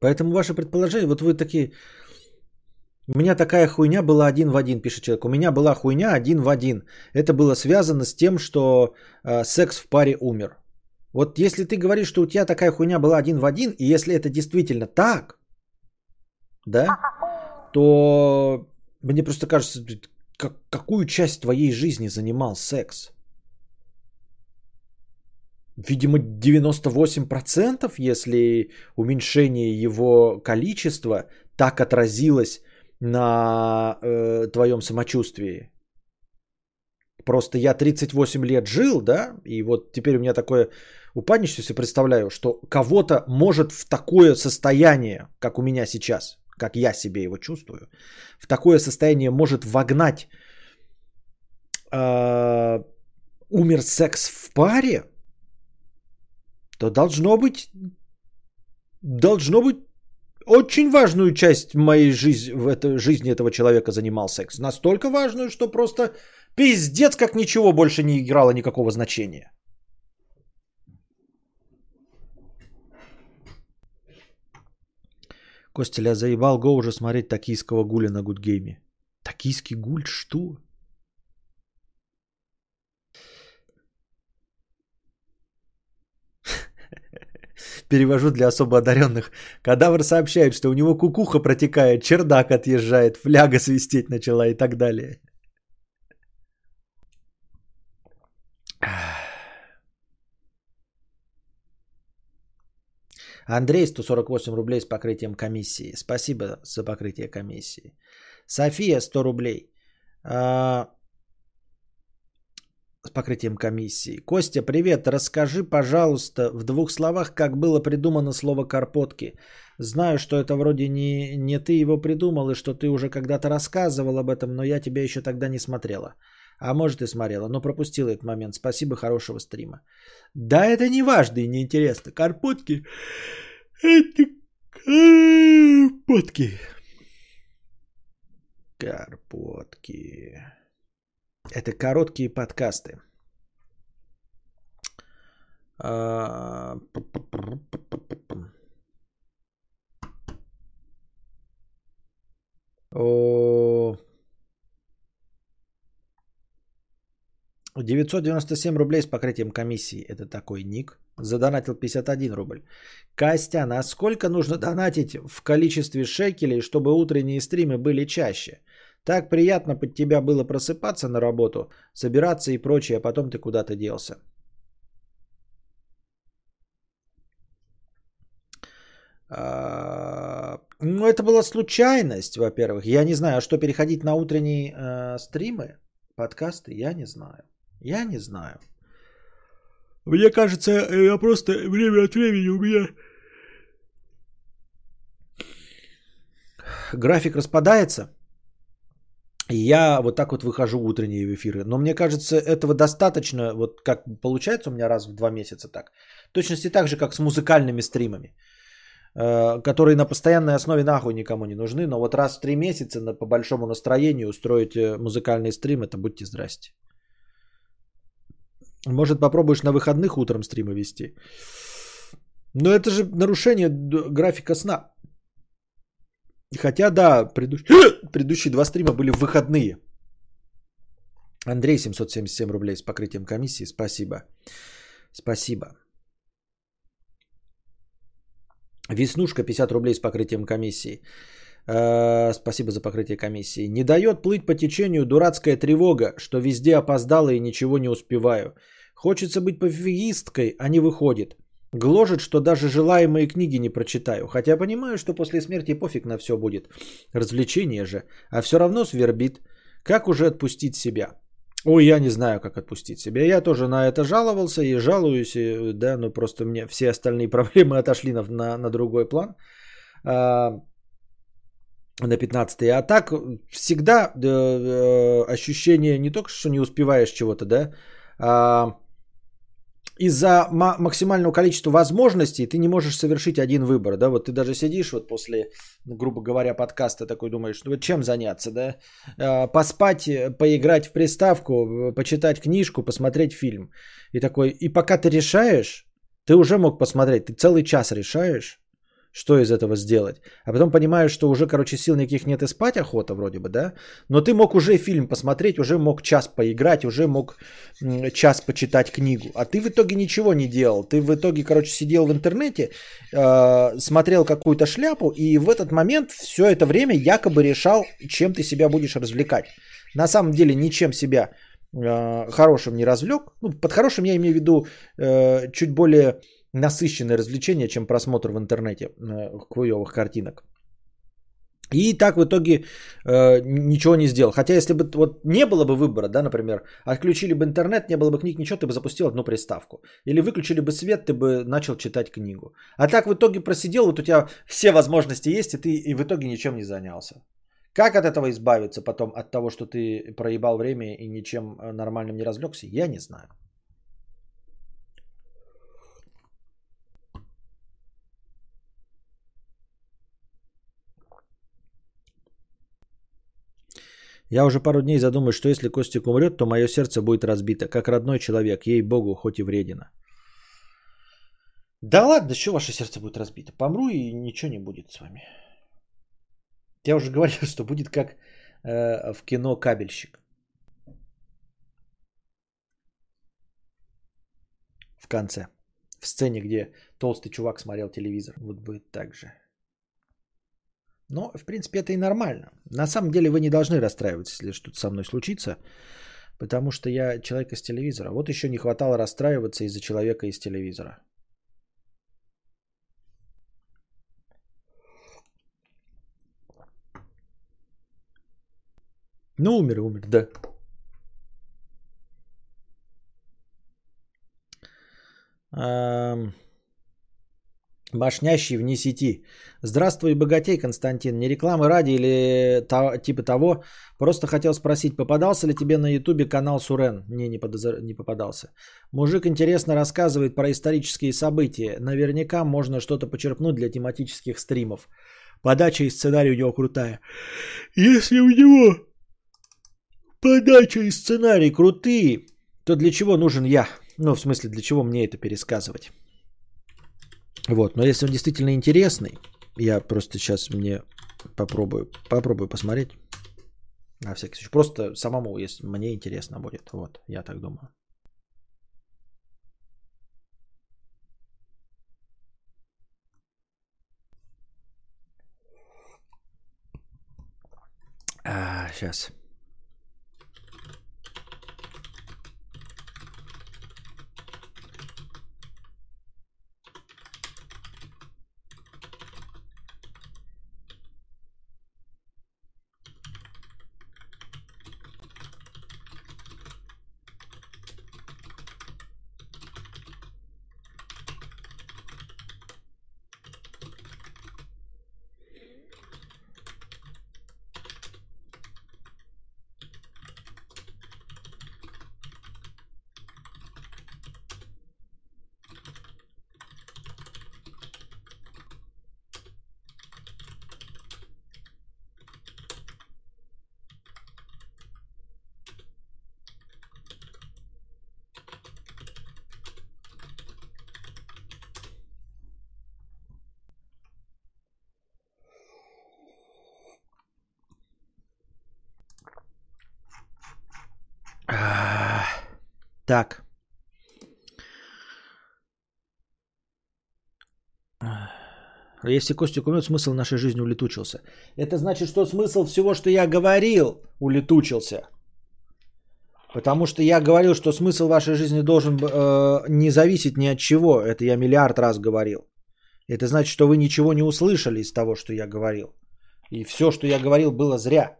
Поэтому ваше предположение, вот вы такие, у меня такая хуйня была один в один, пишет человек. У меня была хуйня один в один. Это было связано с тем, что э, секс в паре умер. Вот если ты говоришь, что у тебя такая хуйня была один в один, и если это действительно так, да, то мне просто кажется, как, какую часть твоей жизни занимал секс? Видимо, 98%, если уменьшение его количества так отразилось на э, твоем самочувствии. Просто я 38 лет жил, да, и вот теперь у меня такое упадничество, себе представляю, что кого-то может в такое состояние, как у меня сейчас, как я себе его чувствую, в такое состояние может вогнать э, умер секс в паре, то должно быть, должно быть очень важную часть моей жизни, в этой жизни этого человека занимал секс. Настолько важную, что просто пиздец, как ничего больше не играло никакого значения. Костеля заебал го уже смотреть токийского гуля на гудгейме. Токийский гуль? Что? Перевожу для особо одаренных. Кадавр сообщает, что у него кукуха протекает, чердак отъезжает, фляга свистеть начала и так далее. Андрей, 148 рублей с покрытием комиссии. Спасибо за покрытие комиссии. София, 100 рублей. А, с покрытием комиссии. Костя, привет. Расскажи, пожалуйста, в двух словах, как было придумано слово «карпотки». Знаю, что это вроде не, не ты его придумал, и что ты уже когда-то рассказывал об этом, но я тебя еще тогда не смотрела. А может и смотрела, но пропустила этот момент. Спасибо, хорошего стрима. Да, это не важно и не интересно. Карпотки – это карпотки. Карпотки. Это короткие подкасты. А, о... 997 рублей с покрытием комиссии. Это такой ник. Задонатил 51 рубль. Костя, насколько нужно донатить в количестве шекелей, чтобы утренние стримы были чаще? Так приятно под тебя было просыпаться на работу, собираться и прочее, а потом ты куда-то делся. А, ну, это была случайность, во-первых. Я не знаю, а что переходить на утренние э, стримы, подкасты, я не знаю. Я не знаю. Мне кажется, я просто время от времени у меня график распадается. И я вот так вот выхожу утренние эфиры. Но мне кажется, этого достаточно, вот как получается у меня раз в два месяца так. Точности так же, как с музыкальными стримами, э, которые на постоянной основе нахуй никому не нужны. Но вот раз в три месяца на, по большому настроению устроить э, музыкальный стрим, это будьте здрасте. Может, попробуешь на выходных утром стримы вести. Но это же нарушение графика сна. Хотя, да, предыдущ... предыдущие два стрима были выходные. Андрей, 777 рублей с покрытием комиссии. Спасибо. Спасибо. Веснушка, 50 рублей с покрытием комиссии. Э, спасибо за покрытие комиссии. Не дает плыть по течению дурацкая тревога, что везде опоздала и ничего не успеваю. Хочется быть пофигисткой, а не выходит. Гложет, что даже желаемые книги не прочитаю. Хотя понимаю, что после смерти пофиг на все будет. Развлечение же. А все равно свербит. Как уже отпустить себя? Ой, я не знаю, как отпустить себя. Я тоже на это жаловался и жалуюсь, да, но просто мне все остальные проблемы отошли на, на, на другой план. А, на 15 А так всегда э, э, ощущение не только, что не успеваешь чего-то, да, а из-за максимального количества возможностей ты не можешь совершить один выбор, да, вот ты даже сидишь вот после, грубо говоря, подкаста такой думаешь, ну вот чем заняться, да, а, поспать, поиграть в приставку, почитать книжку, посмотреть фильм, и такой, и пока ты решаешь, ты уже мог посмотреть, ты целый час решаешь, что из этого сделать. А потом понимаешь, что уже, короче, сил никаких нет и спать охота вроде бы, да? Но ты мог уже фильм посмотреть, уже мог час поиграть, уже мог час почитать книгу. А ты в итоге ничего не делал. Ты в итоге, короче, сидел в интернете, э, смотрел какую-то шляпу, и в этот момент все это время якобы решал, чем ты себя будешь развлекать. На самом деле ничем себя э, хорошим не развлек. Ну, под хорошим я имею в виду э, чуть более насыщенное развлечение, чем просмотр в интернете э, хуевых картинок. И так в итоге э, ничего не сделал. Хотя если бы вот не было бы выбора, да, например, отключили бы интернет, не было бы книг, ничего, ты бы запустил одну приставку. Или выключили бы свет, ты бы начал читать книгу. А так в итоге просидел, вот у тебя все возможности есть, и ты и в итоге ничем не занялся. Как от этого избавиться потом, от того, что ты проебал время и ничем э, нормальным не развлекся, я не знаю. Я уже пару дней задумаюсь, что если Костик умрет, то мое сердце будет разбито, как родной человек, ей-богу, хоть и вредина. Да ладно, что ваше сердце будет разбито? Помру и ничего не будет с вами. Я уже говорил, что будет как э, в кино «Кабельщик». В конце. В сцене, где толстый чувак смотрел телевизор. Вот будет так же. Но, в принципе, это и нормально. На самом деле вы не должны расстраиваться, если что-то со мной случится, потому что я человек из телевизора. Вот еще не хватало расстраиваться из-за человека из телевизора. Ну, умер, умер, да. Um... Башнящий вне сети. Здравствуй, богатей, Константин. Не рекламы ради или то, типа того. Просто хотел спросить, попадался ли тебе на ютубе канал Сурен? Не, не, подозр... не попадался. Мужик интересно рассказывает про исторические события. Наверняка можно что-то почерпнуть для тематических стримов. Подача и сценарий у него крутая. Если у него подача и сценарий крутые, то для чего нужен я? Ну, в смысле, для чего мне это пересказывать? Вот, но если он действительно интересный, я просто сейчас мне попробую, попробую посмотреть. На всякий случай. Просто самому, если мне интересно будет. Вот, я так думаю. А, сейчас. Так. Если Костик умрет, смысл нашей жизни улетучился. Это значит, что смысл всего, что я говорил, улетучился. Потому что я говорил, что смысл вашей жизни должен э, не зависеть ни от чего. Это я миллиард раз говорил. Это значит, что вы ничего не услышали из того, что я говорил. И все, что я говорил, было зря.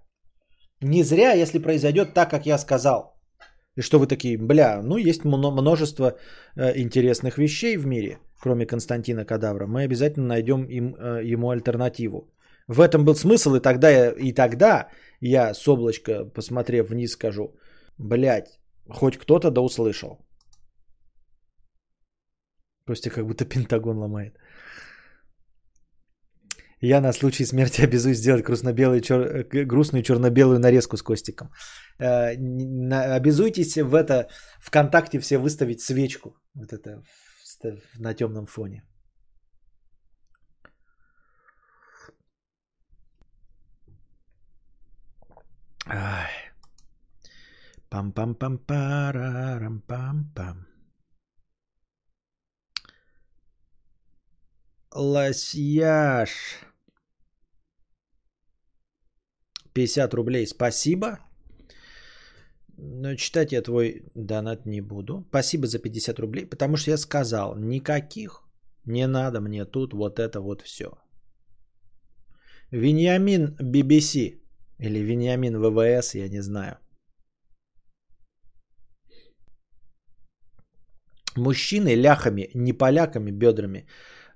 Не зря, если произойдет так, как я сказал. И что вы такие, бля, ну есть множество э, интересных вещей в мире, кроме Константина Кадавра. Мы обязательно найдем им, э, ему альтернативу. В этом был смысл, и тогда, я, и тогда я с облачка, посмотрев вниз, скажу, блядь, хоть кто-то да услышал. Костя как будто Пентагон ломает. Я на случай смерти обязуюсь сделать грустно-белую, чер... Э, грустную черно-белую нарезку с Костиком. Э, обязуйтесь в это ВКонтакте все выставить свечку. Вот это на темном фоне. Ай. Пам-пам-пам-парарам-пам-пам. Лосьяж. 50 рублей. Спасибо. Но читать я твой донат не буду. Спасибо за 50 рублей, потому что я сказал, никаких не надо мне тут вот это вот все. Вениамин BBC или Вениамин ВВС, я не знаю. Мужчины ляхами, не поляками, бедрами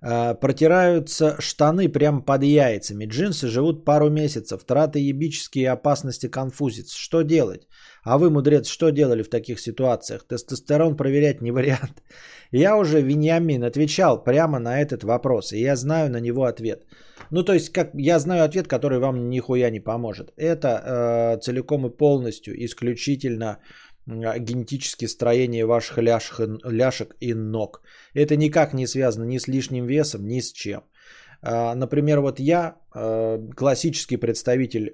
протираются штаны прямо под яйцами. Джинсы живут пару месяцев. Траты ебические опасности конфузится. Что делать? А вы, мудрец, что делали в таких ситуациях? Тестостерон проверять не вариант. Я уже, Вениамин, отвечал прямо на этот вопрос. И я знаю на него ответ. Ну, то есть, как я знаю ответ, который вам нихуя не поможет. Это э, целиком и полностью, исключительно генетические строения ваших ляшек, ляшек и ног. Это никак не связано ни с лишним весом, ни с чем. А, например, вот я, а, классический представитель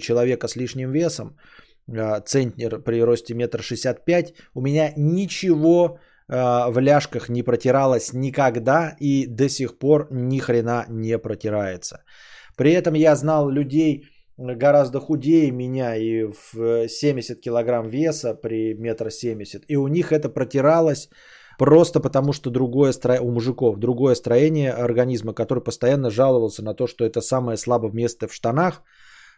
человека с лишним весом, центнер при росте метр шестьдесят пять, у меня ничего в ляжках не протиралось никогда и до сих пор ни хрена не протирается. При этом я знал людей, гораздо худее меня и в 70 килограмм веса при метр семьдесят. И у них это протиралось просто потому, что другое строение, у мужиков другое строение организма, который постоянно жаловался на то, что это самое слабое место в штанах.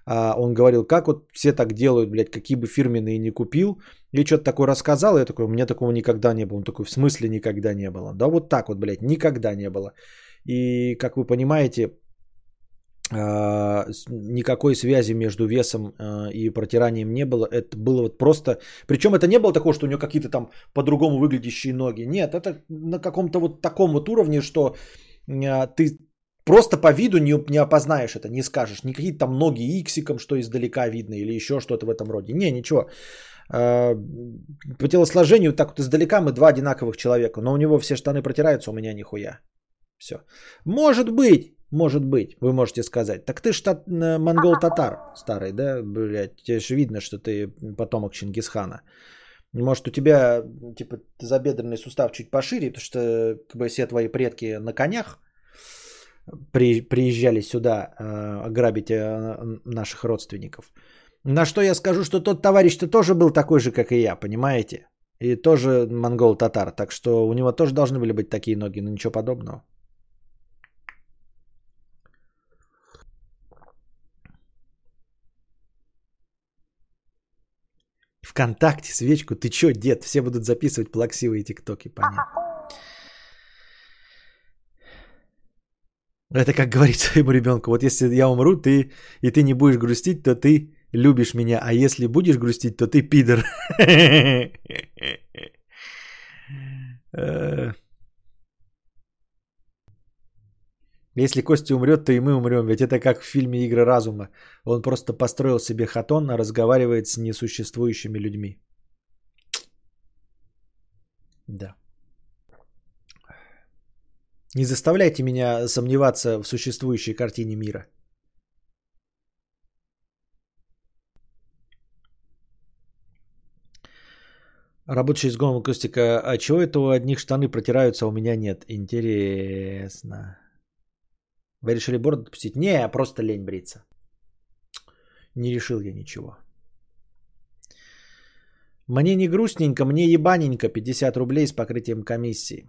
А он говорил, как вот все так делают, блядь, какие бы фирменные не купил. И что-то такое рассказал, и я такой, у меня такого никогда не было. Он такой, в смысле никогда не было? Да вот так вот, блядь, никогда не было. И, как вы понимаете, никакой связи между весом а, и протиранием не было. Это было вот просто... Причем это не было такого, что у него какие-то там по-другому выглядящие ноги. Нет, это на каком-то вот таком вот уровне, что а, ты просто по виду не, не опознаешь это, не скажешь. Не какие-то там ноги иксиком, что издалека видно, или еще что-то в этом роде. Не, ничего. По телосложению так вот издалека мы два одинаковых человека, но у него все штаны протираются, у меня нихуя. Все. Может быть, может быть, вы можете сказать. Так ты штат э, монгол-татар старый, да? Блядь, тебе же видно, что ты потомок Чингисхана. Может, у тебя, типа, забедренный сустав чуть пошире, потому что как бы, все твои предки на конях при, приезжали сюда э, грабить э, наших родственников. На что я скажу, что тот товарищ-то тоже был такой же, как и я, понимаете? И тоже монгол-татар, так что у него тоже должны были быть такие ноги, но ничего подобного. ВКонтакте свечку. Ты чё, дед? Все будут записывать плаксивые тиктоки, понятно. Это как говорить своему ребенку. Вот если я умру, ты и ты не будешь грустить, то ты любишь меня. А если будешь грустить, то ты пидор. Э, Если Костя умрет, то и мы умрем. Ведь это как в фильме «Игры разума». Он просто построил себе хатон, а разговаривает с несуществующими людьми. Да. Не заставляйте меня сомневаться в существующей картине мира. Работающий с Гомом Костика, а чего это у одних штаны протираются, а у меня нет? Интересно. Вы решили бороду отпустить? Не, просто лень бриться. Не решил я ничего. Мне не грустненько, мне ебаненько 50 рублей с покрытием комиссии.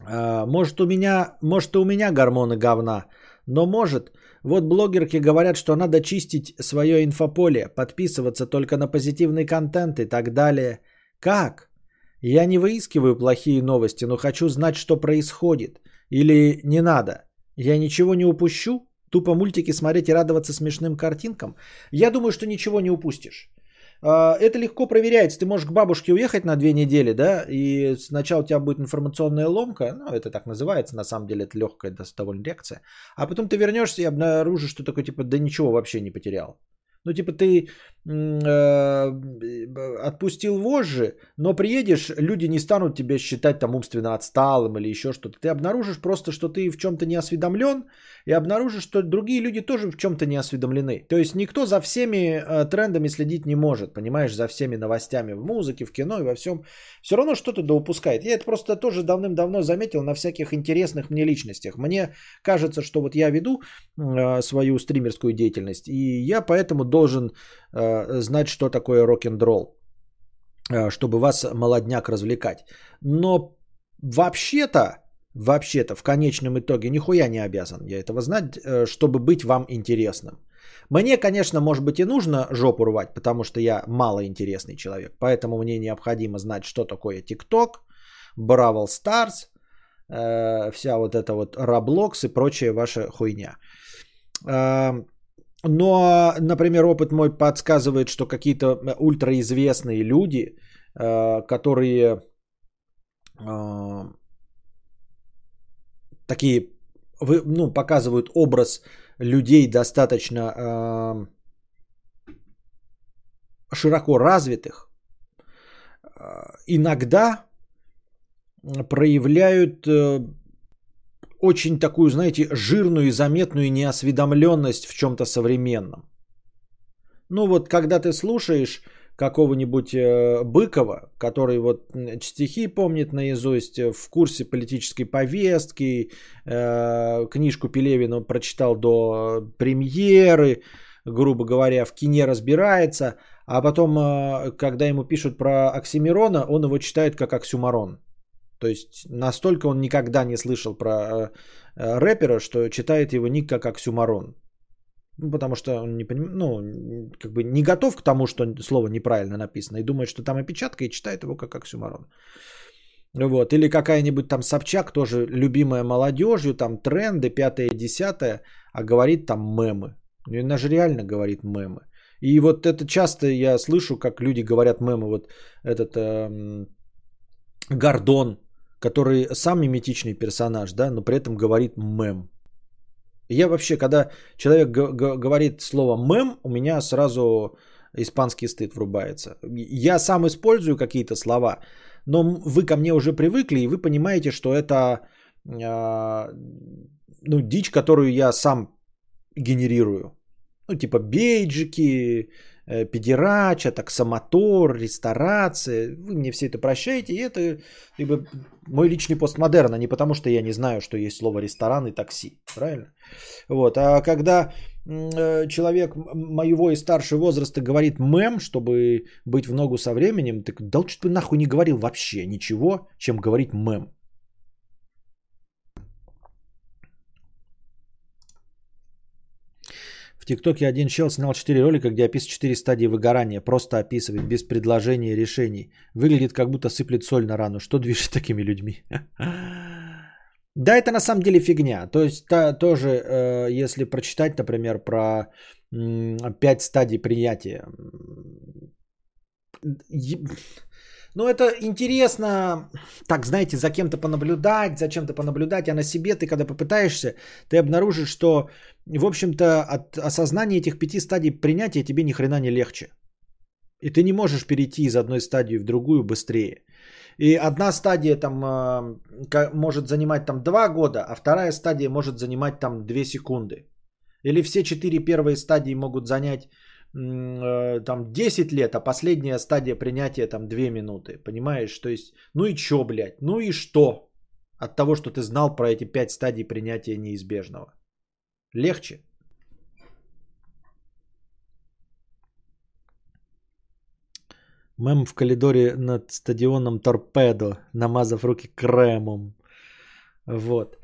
А, может у меня, может и у меня гормоны говна, но может. Вот блогерки говорят, что надо чистить свое инфополе, подписываться только на позитивный контент и так далее. Как? Я не выискиваю плохие новости, но хочу знать, что происходит. Или не надо. Я ничего не упущу? Тупо мультики смотреть и радоваться смешным картинкам? Я думаю, что ничего не упустишь. А, это легко проверяется. Ты можешь к бабушке уехать на две недели, да, и сначала у тебя будет информационная ломка, ну, это так называется, на самом деле это легкая довольно реакция, а потом ты вернешься и обнаружишь, что такой, типа, да ничего вообще не потерял. Ну, типа, ты отпустил вожжи, но приедешь, люди не станут тебя считать там умственно отсталым или еще что-то. Ты обнаружишь просто, что ты в чем-то не осведомлен, и обнаружишь, что другие люди тоже в чем-то не осведомлены. То есть никто за всеми э, трендами следить не может, понимаешь, за всеми новостями в музыке, в кино и во всем. Все равно что-то да упускает. Я это просто тоже давным-давно заметил на всяких интересных мне личностях. Мне кажется, что вот я веду э, свою стримерскую деятельность, и я поэтому должен э, знать, что такое рок-н-ролл, э, чтобы вас молодняк развлекать. Но вообще-то вообще-то в конечном итоге нихуя не обязан я этого знать, э, чтобы быть вам интересным. Мне, конечно, может быть и нужно жопу рвать, потому что я малоинтересный человек. Поэтому мне необходимо знать, что такое TikTok, Бравл э, вся вот эта вот Roblox и прочая ваша хуйня. Э, но, например, опыт мой подсказывает, что какие-то ультраизвестные люди, э, которые э, такие, ну, показывают образ людей достаточно э, широко развитых, э, иногда проявляют э, очень такую, знаете, жирную и заметную неосведомленность в чем-то современном. Ну вот, когда ты слушаешь какого-нибудь э, Быкова, который вот стихи помнит наизусть, э, в курсе политической повестки, э, книжку Пелевина прочитал до премьеры, грубо говоря, в кине разбирается, а потом, когда ему пишут про Оксимирона, он его читает как оксюмарон. То есть настолько он никогда не слышал про рэпера, что читает его ник как оксюмарон. Ну, потому что он не поним... ну, как бы не готов к тому, что слово неправильно написано, и думает, что там опечатка, и читает его как оксюмарон. Вот. Или какая-нибудь там Собчак, тоже любимая молодежью, там тренды, пятое, десятое, а говорит там мемы. И она же реально говорит мемы. И вот это часто я слышу, как люди говорят мемы. Вот этот эм, Гордон, который сам миметичный персонаж, да, но при этом говорит мем. Я вообще, когда человек г- говорит слово мем, у меня сразу испанский стыд врубается. Я сам использую какие-то слова, но вы ко мне уже привыкли, и вы понимаете, что это э, ну, дичь, которую я сам генерирую. Ну, типа бейджики, педерача, таксомотор, ресторация. Вы мне все это прощаете, и это бы, мой личный постмодерн, а не потому, что я не знаю, что есть слово ресторан и такси. Правильно? Вот. А когда э, человек моего и старшего возраста говорит мем, чтобы быть в ногу со временем, так да лучше бы нахуй не говорил вообще ничего, чем говорить мем. В ТикТоке один чел снял 4 ролика, где описывает 4 стадии выгорания. Просто описывает, без предложений и решений. Выглядит, как будто сыплет соль на рану. Что движет такими людьми? Да, это на самом деле фигня. То есть та, тоже, э, если прочитать, например, про э, 5 стадий принятия. Ну, это интересно, так, знаете, за кем-то понаблюдать, за чем-то понаблюдать, а на себе ты, когда попытаешься, ты обнаружишь, что, в общем-то, от осознания этих пяти стадий принятия тебе ни хрена не легче. И ты не можешь перейти из одной стадии в другую быстрее. И одна стадия там э, может занимать там 2 года, а вторая стадия может занимать там 2 секунды. Или все четыре первые стадии могут занять там 10 лет, а последняя стадия принятия там 2 минуты. Понимаешь? То есть, ну и чё, блядь? Ну и что? От того, что ты знал про эти 5 стадий принятия неизбежного. Легче. Мем в коридоре над стадионом Торпедо, намазав руки кремом. Вот.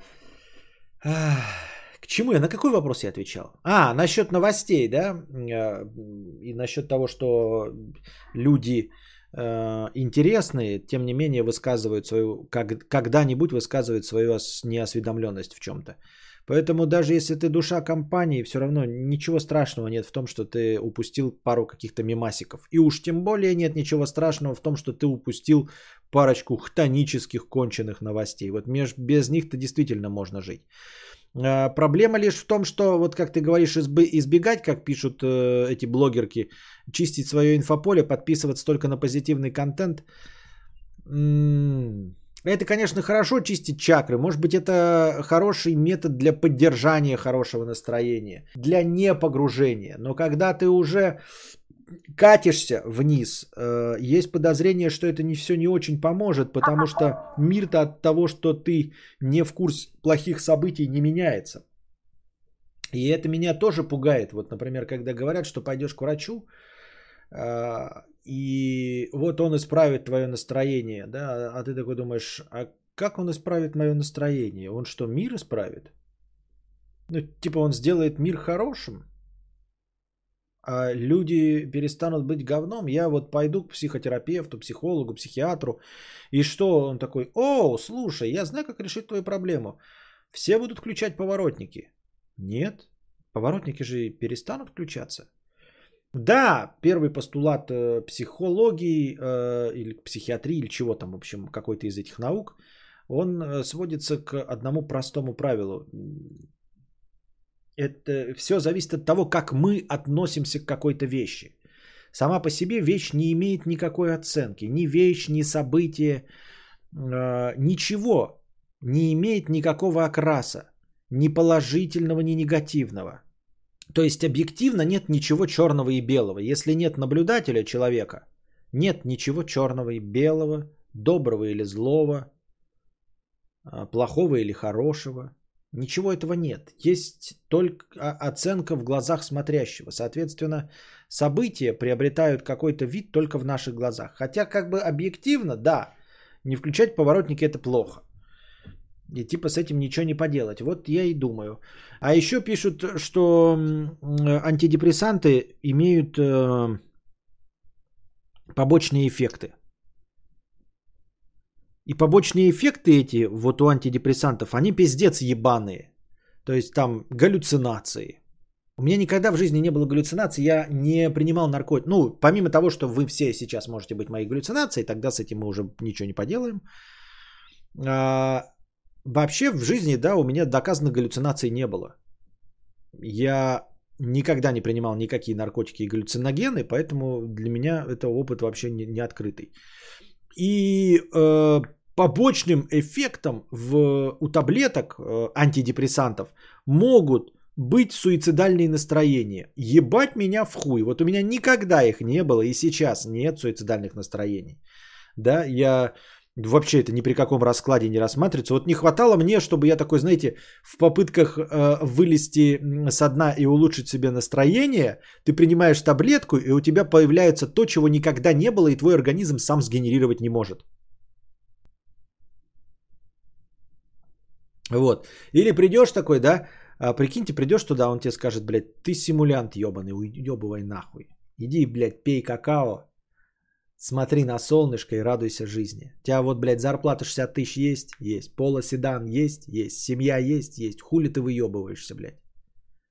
К чему я? На какой вопрос я отвечал? А, насчет новостей, да? А, и насчет того, что люди э, интересные, тем не менее высказывают свою, когда-нибудь высказывают свою неосведомленность в чем-то. Поэтому даже если ты душа компании, все равно ничего страшного нет в том, что ты упустил пару каких-то мемасиков. И уж тем более нет ничего страшного в том, что ты упустил парочку хтонических конченых новостей. Вот меж, без них-то действительно можно жить. А, проблема лишь в том, что, вот как ты говоришь, избегать, как пишут э, эти блогерки, чистить свое инфополе, подписываться только на позитивный контент. М-м- это, конечно, хорошо чистить чакры. Может быть, это хороший метод для поддержания хорошего настроения, для непогружения. Но когда ты уже катишься вниз, э, есть подозрение, что это не все не очень поможет, потому что мир-то от того, что ты не в курс плохих событий, не меняется. И это меня тоже пугает. Вот, например, когда говорят, что пойдешь к врачу, э, и вот он исправит твое настроение, да, а ты такой думаешь, а как он исправит мое настроение? Он что, мир исправит? Ну, типа он сделает мир хорошим, люди перестанут быть говном. Я вот пойду к психотерапевту, психологу, психиатру, и что он такой, о, слушай, я знаю, как решить твою проблему. Все будут включать поворотники. Нет, поворотники же перестанут включаться. Да, первый постулат э, психологии э, или психиатрии или чего там, в общем, какой-то из этих наук, он э, сводится к одному простому правилу. Это все зависит от того, как мы относимся к какой-то вещи. Сама по себе вещь не имеет никакой оценки. Ни вещь, ни событие, э, ничего не имеет никакого окраса. Ни положительного, ни негативного. То есть объективно нет ничего черного и белого. Если нет наблюдателя человека, нет ничего черного и белого, доброго или злого, а, плохого или хорошего. Ничего этого нет. Есть только оценка в глазах смотрящего. Соответственно, события приобретают какой-то вид только в наших глазах. Хотя как бы объективно, да, не включать поворотники это плохо. И типа с этим ничего не поделать. Вот я и думаю. А еще пишут, что антидепрессанты имеют э, побочные эффекты. И побочные эффекты эти вот у антидепрессантов, они пиздец ебаные. То есть там галлюцинации. У меня никогда в жизни не было галлюцинаций, я не принимал наркотики. Ну, помимо того, что вы все сейчас можете быть мои галлюцинации, тогда с этим мы уже ничего не поделаем. А, Вообще в жизни, да, у меня доказано галлюцинаций не было. Я никогда не принимал никакие наркотики и галлюциногены, поэтому для меня это опыт вообще не, не открытый. И э, побочным эффектом в, у таблеток э, антидепрессантов могут быть суицидальные настроения. Ебать меня в хуй. Вот у меня никогда их не было и сейчас нет суицидальных настроений. Да, я Вообще это ни при каком раскладе не рассматривается. Вот не хватало мне, чтобы я такой, знаете, в попытках э, вылезти со дна и улучшить себе настроение, ты принимаешь таблетку, и у тебя появляется то, чего никогда не было, и твой организм сам сгенерировать не может. Вот. Или придешь такой, да, а, прикиньте, придешь туда, он тебе скажет, блядь, ты симулянт ебаный, уебывай нахуй. Иди, блядь, пей какао, Смотри на солнышко и радуйся жизни. У тебя вот, блядь, зарплата 60 тысяч есть? Есть. Пола седан есть? Есть. Семья есть? Есть. Хули ты выебываешься, блядь?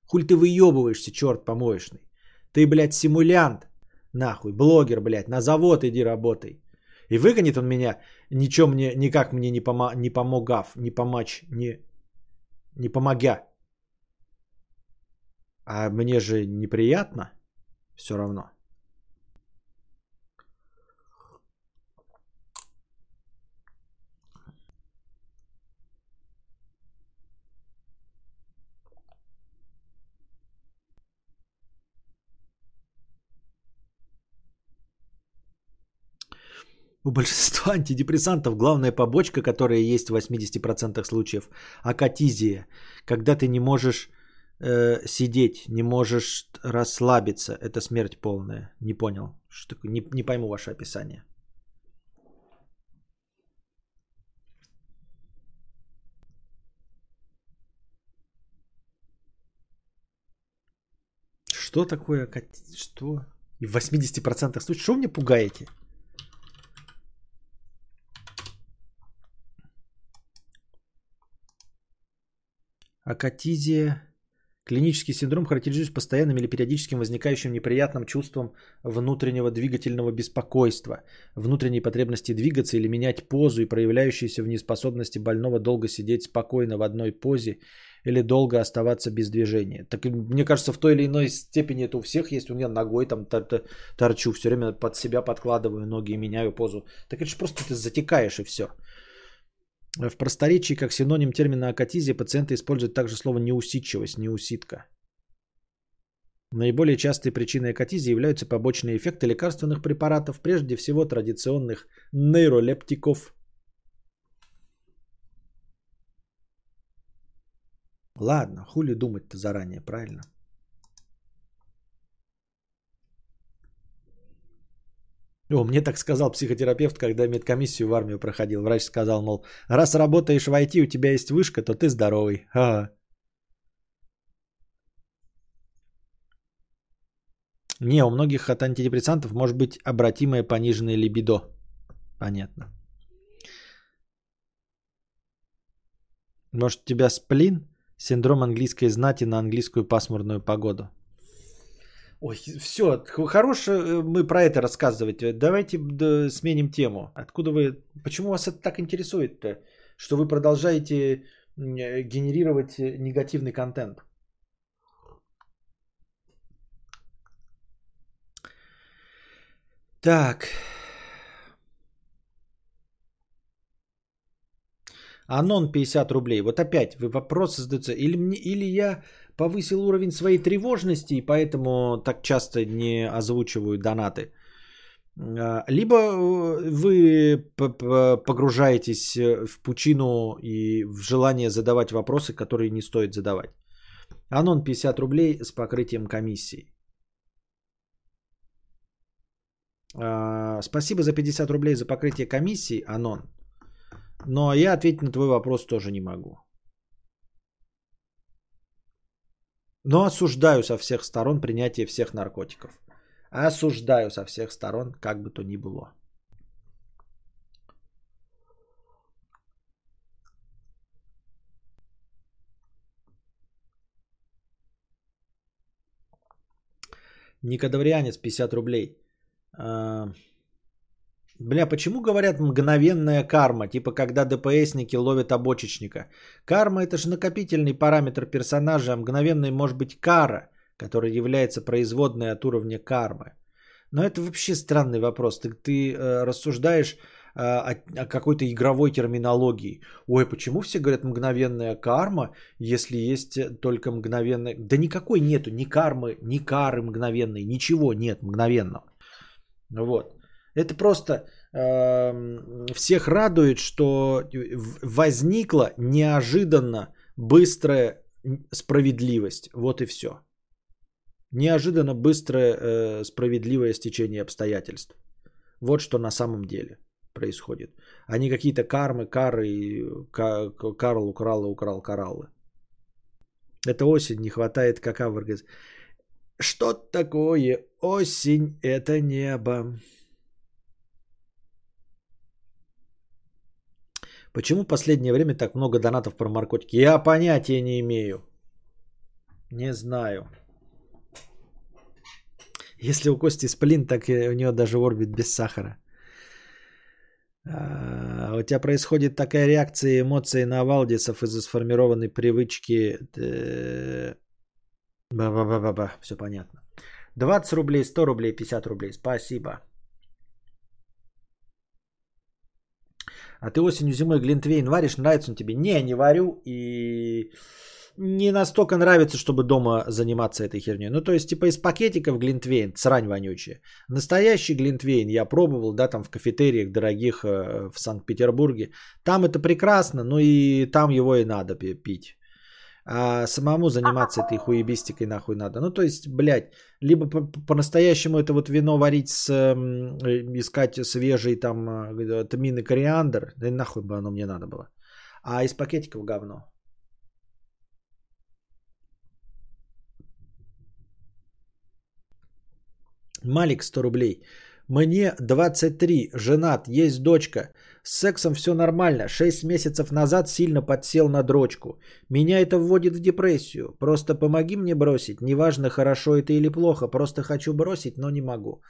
Хули ты выебываешься, черт помоечный? Ты, блядь, симулянт. Нахуй, блогер, блядь, на завод иди работай. И выгонит он меня, ничего мне, никак мне не, помо, не помогав, не помочь, не, не помогя. А мне же неприятно все равно. У большинства антидепрессантов главная побочка, которая есть в 80% случаев, акатизия, когда ты не можешь э, сидеть, не можешь расслабиться. Это смерть полная. Не понял. Что? Не, не пойму ваше описание. Что такое? Что? И в 80% случаев. Что вы мне пугаете? Акатизия. Клинический синдром характеризуется постоянным или периодическим возникающим неприятным чувством внутреннего двигательного беспокойства, внутренней потребности двигаться или менять позу и проявляющейся в неспособности больного долго сидеть спокойно в одной позе или долго оставаться без движения. Так мне кажется, в той или иной степени это у всех есть. У меня ногой там торчу, все время под себя подкладываю ноги и меняю позу. Так это же просто ты затекаешь и все. В просторечии как синоним термина акатизия пациенты используют также слово неусидчивость, неусидка. Наиболее частой причиной акатизии являются побочные эффекты лекарственных препаратов, прежде всего традиционных нейролептиков. Ладно, хули думать-то заранее, правильно? О, мне так сказал психотерапевт, когда медкомиссию в армию проходил. Врач сказал, мол, раз работаешь в IT, у тебя есть вышка, то ты здоровый. Ага. Не, у многих от антидепрессантов может быть обратимое пониженное либидо. Понятно. Может, у тебя сплин? Синдром английской знати на английскую пасмурную погоду. Ой, все, хорошо э, мы про это рассказывать. Давайте да, сменим тему. Откуда вы, почему вас это так интересует-то, что вы продолжаете э, генерировать э, негативный контент? Так. Анон 50 рублей. Вот опять вы вопрос задается. Или, мне, или я повысил уровень своей тревожности, и поэтому так часто не озвучиваю донаты. А, либо э, вы погружаетесь в пучину и в желание задавать вопросы, которые не стоит задавать. Анон 50 рублей с покрытием комиссии. А, спасибо за 50 рублей за покрытие комиссии, Анон. Но я ответить на твой вопрос тоже не могу. Но осуждаю со всех сторон принятие всех наркотиков. Осуждаю со всех сторон, как бы то ни было. Никодаврианец 50 рублей. Бля, почему говорят мгновенная карма, типа когда ДПСники ловят обочечника? Карма это же накопительный параметр персонажа, а мгновенной может быть кара, которая является производной от уровня кармы. Но это вообще странный вопрос. Ты, ты э, рассуждаешь э, о, о какой-то игровой терминологии. Ой, почему все говорят мгновенная карма, если есть только мгновенная... Да никакой нету ни кармы, ни кары мгновенной, ничего нет мгновенного. Вот. Это просто э, всех радует, что возникла неожиданно быстрая справедливость. Вот и все. Неожиданно быстрое э, справедливое стечение обстоятельств. Вот что на самом деле происходит. А не какие-то кармы, кары, Карл украл и украл кораллы. Это осень, не хватает какао в Что такое осень? Это небо. Почему в последнее время так много донатов про наркотики? Я понятия не имею. Не знаю. Если у Кости сплин, так и у него даже орбит без сахара. А, у тебя происходит такая реакция эмоций на Валдисов из-за сформированной привычки. Ба-ба-ба-ба-ба. Все понятно. 20 рублей, 100 рублей, 50 рублей. Спасибо. А ты осенью, зимой глинтвейн варишь, нравится он тебе? Не, не варю и не настолько нравится, чтобы дома заниматься этой херней. Ну, то есть, типа из пакетиков глинтвейн, срань вонючая. Настоящий глинтвейн я пробовал, да, там в кафетериях дорогих э, в Санкт-Петербурге. Там это прекрасно, но и там его и надо пить. А самому заниматься этой хуебистикой нахуй надо. Ну, то есть, блядь, либо по-настоящему это вот вино варить с, э, искать свежий там э, тмин и кориандр, да нахуй бы оно мне надо было. А из пакетиков говно. Малик 100 рублей. Мне 23, женат, есть дочка. С сексом все нормально. 6 месяцев назад сильно подсел на дрочку. Меня это вводит в депрессию. Просто помоги мне бросить. Неважно, хорошо это или плохо. Просто хочу бросить, но не могу.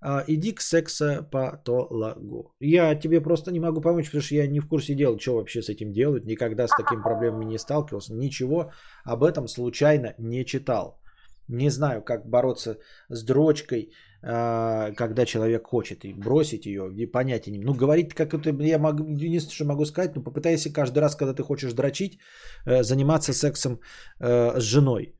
А, иди к сексопатологу. Я тебе просто не могу помочь, потому что я не в курсе дела, что вообще с этим делают. Никогда с такими проблемами не сталкивался. Ничего об этом случайно не читал. Не знаю, как бороться с дрочкой, когда человек хочет и бросить ее, и понятия не Ну, говорить, как это, я могу, единственное, что могу сказать, ну, попытайся каждый раз, когда ты хочешь дрочить, э, заниматься сексом э, с женой.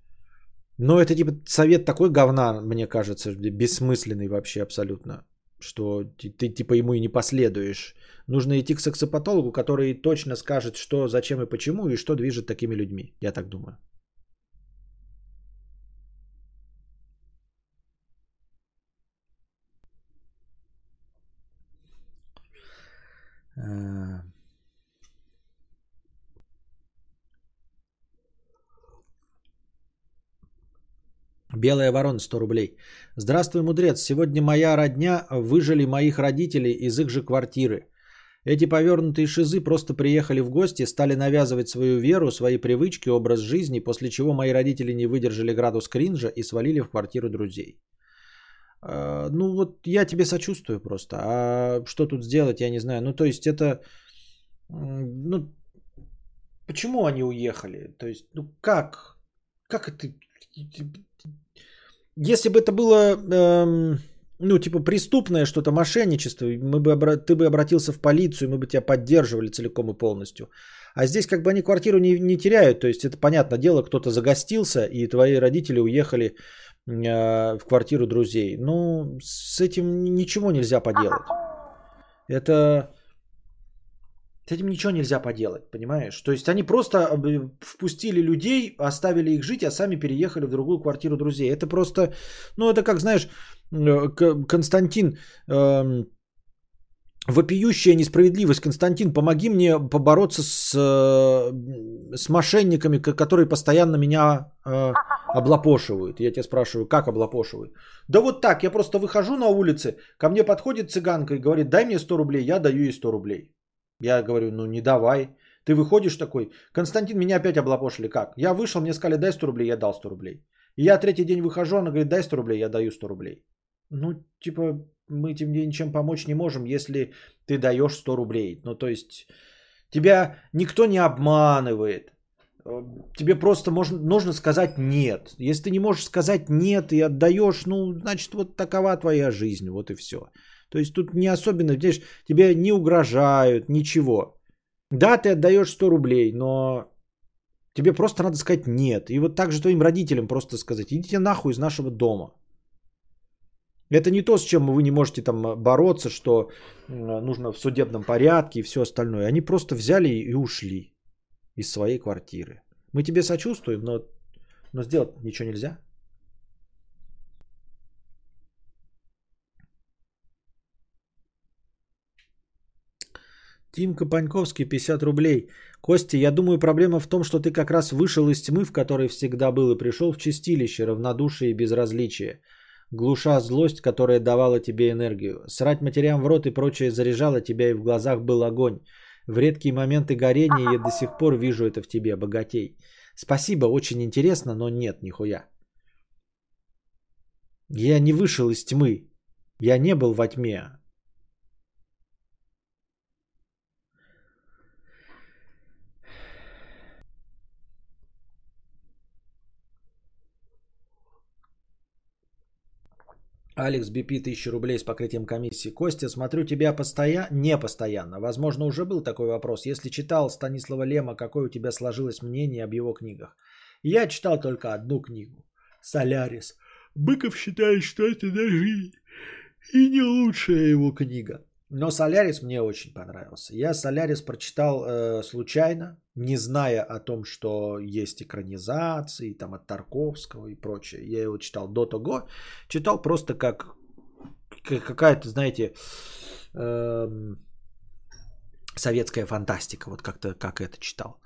Но это типа совет такой говна, мне кажется, бессмысленный вообще абсолютно, что ты, ты типа ему и не последуешь. Нужно идти к сексопатологу, который точно скажет, что, зачем и почему, и что движет такими людьми, я так думаю. Белая ворона 100 рублей. Здравствуй, мудрец. Сегодня моя родня выжили моих родителей из их же квартиры. Эти повернутые шизы просто приехали в гости, стали навязывать свою веру, свои привычки, образ жизни, после чего мои родители не выдержали градус кринжа и свалили в квартиру друзей. А, ну вот я тебе сочувствую просто. А что тут сделать, я не знаю. Ну то есть это... Ну, почему они уехали? То есть, ну как? Как это... Если бы это было, эм, ну, типа, преступное что-то, мошенничество, мы бы, ты бы обратился в полицию, мы бы тебя поддерживали целиком и полностью. А здесь как бы они квартиру не, не теряют, то есть это понятное дело, кто-то загостился, и твои родители уехали в квартиру друзей. Ну, с этим ничего нельзя поделать. Это... С этим ничего нельзя поделать, понимаешь? То есть они просто э, впустили людей, оставили их жить, а сами переехали в другую квартиру друзей. Это просто, ну это как, знаешь, э, Константин, эм, вопиющая несправедливость. Константин, помоги мне побороться с, с мошенниками, которые постоянно меня облапошивают. Я тебя спрашиваю, как облапошивают? Да вот так, я просто выхожу на улице, ко мне подходит цыганка и говорит, дай мне 100 рублей, я даю ей 100 рублей. Я говорю, ну не давай. Ты выходишь такой, Константин, меня опять облапошили, как? Я вышел, мне сказали, дай 100 рублей, я дал 100 рублей. И я третий день выхожу, она говорит, дай 100 рублей, я даю 100 рублей. Ну, типа, мы тебе ничем помочь не можем, если ты даешь 100 рублей. Ну, то есть, тебя никто не обманывает. Э, тебе просто можно, нужно сказать нет. Если ты не можешь сказать нет и отдаешь, ну, значит, вот такова твоя жизнь, вот и все. То есть тут не особенно, видишь, тебе не угрожают, ничего. Да, ты отдаешь 100 рублей, но тебе просто надо сказать нет. И вот так же твоим родителям просто сказать, идите нахуй из нашего дома. Это не то, с чем вы не можете там бороться, что нужно в судебном порядке и все остальное. Они просто взяли и ушли из своей квартиры. Мы тебе сочувствуем, но, но сделать ничего нельзя. Тимка Паньковский, 50 рублей. Костя, я думаю, проблема в том, что ты как раз вышел из тьмы, в которой всегда был, и пришел в чистилище, равнодушие и безразличие. Глуша злость, которая давала тебе энергию. Срать матерям в рот и прочее заряжало тебя, и в глазах был огонь. В редкие моменты горения я до сих пор вижу это в тебе, богатей. Спасибо, очень интересно, но нет, нихуя. Я не вышел из тьмы. Я не был во тьме. Алекс BP 1000 рублей с покрытием комиссии. Костя, смотрю тебя постоянно, не постоянно. Возможно, уже был такой вопрос. Если читал Станислава Лема, какое у тебя сложилось мнение об его книгах? Я читал только одну книгу. Солярис. Быков считает, что это даже и не лучшая его книга. Но Солярис мне очень понравился. Я Солярис прочитал э, случайно, не зная о том, что есть экранизации там от Тарковского и прочее. Я его читал до того. Читал просто как, как какая-то, знаете, э, советская фантастика. Вот как-то как это читал.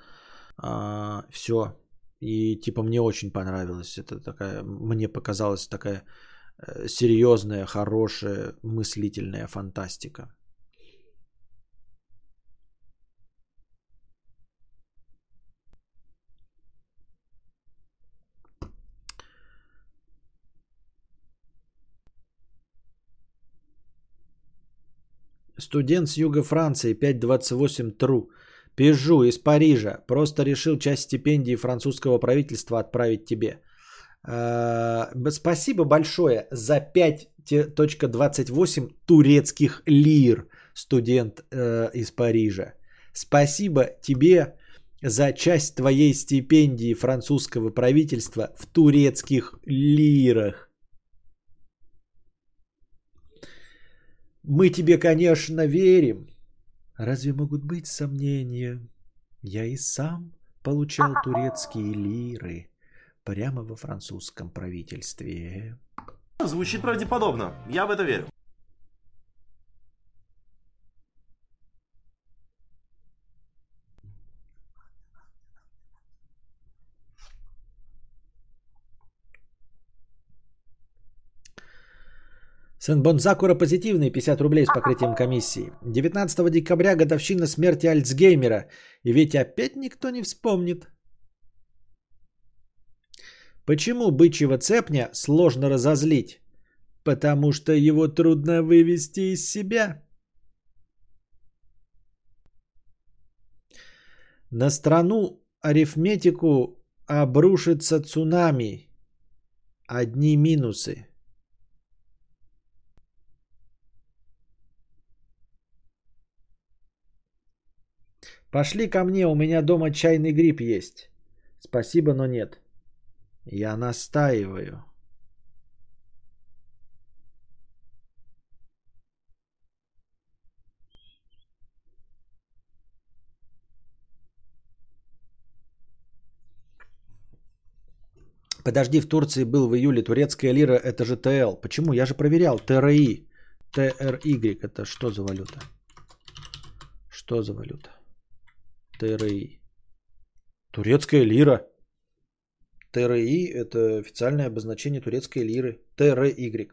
А, все. И типа мне очень понравилось. Это такая, мне показалась такая серьезная, хорошая, мыслительная фантастика. Студент с юга Франции, 528 тру. Пижу из Парижа. Просто решил часть стипендии французского правительства отправить тебе. Э, спасибо большое за 5.28 турецких лир, студент э, из Парижа. Спасибо тебе за часть твоей стипендии французского правительства в турецких лирах. Мы тебе, конечно, верим. Разве могут быть сомнения? Я и сам получал турецкие лиры прямо во французском правительстве. Звучит правдеподобно. Я в это верю. Сенбон Закура позитивный, 50 рублей с покрытием комиссии. 19 декабря годовщина смерти Альцгеймера. И ведь опять никто не вспомнит. Почему бычьего цепня сложно разозлить? Потому что его трудно вывести из себя. На страну арифметику обрушится цунами. Одни минусы. Пошли ко мне, у меня дома чайный гриб есть. Спасибо, но нет. Я настаиваю. Подожди, в Турции был в июле турецкая лира, это же ТЛ. Почему? Я же проверял. ТРИ. ТРY. Это что за валюта? Что за валюта? ТРИ. Турецкая лира. ТРИ – это официальное обозначение турецкой лиры. ТРY.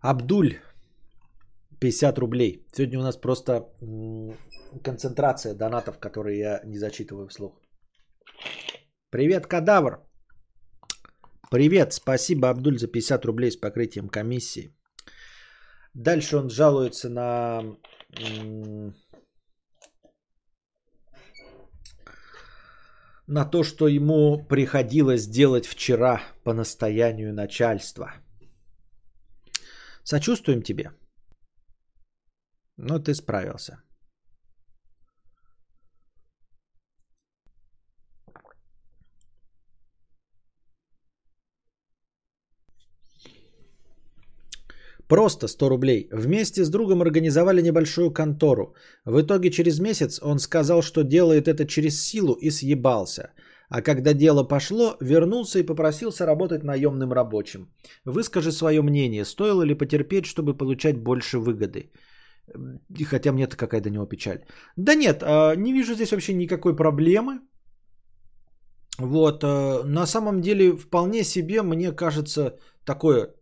Абдуль 50 рублей. Сегодня у нас просто концентрация донатов, которые я не зачитываю вслух. Привет, кадавр. Привет, спасибо, Абдуль, за 50 рублей с покрытием комиссии. Дальше он жалуется на на то, что ему приходилось делать вчера по настоянию начальства. Сочувствуем тебе. Но ты справился. Просто 100 рублей. Вместе с другом организовали небольшую контору. В итоге через месяц он сказал, что делает это через силу и съебался. А когда дело пошло, вернулся и попросился работать наемным рабочим. Выскажи свое мнение, стоило ли потерпеть, чтобы получать больше выгоды. И хотя мне это какая-то до него печаль. Да нет, а, не вижу здесь вообще никакой проблемы. Вот, а, на самом деле вполне себе, мне кажется, такое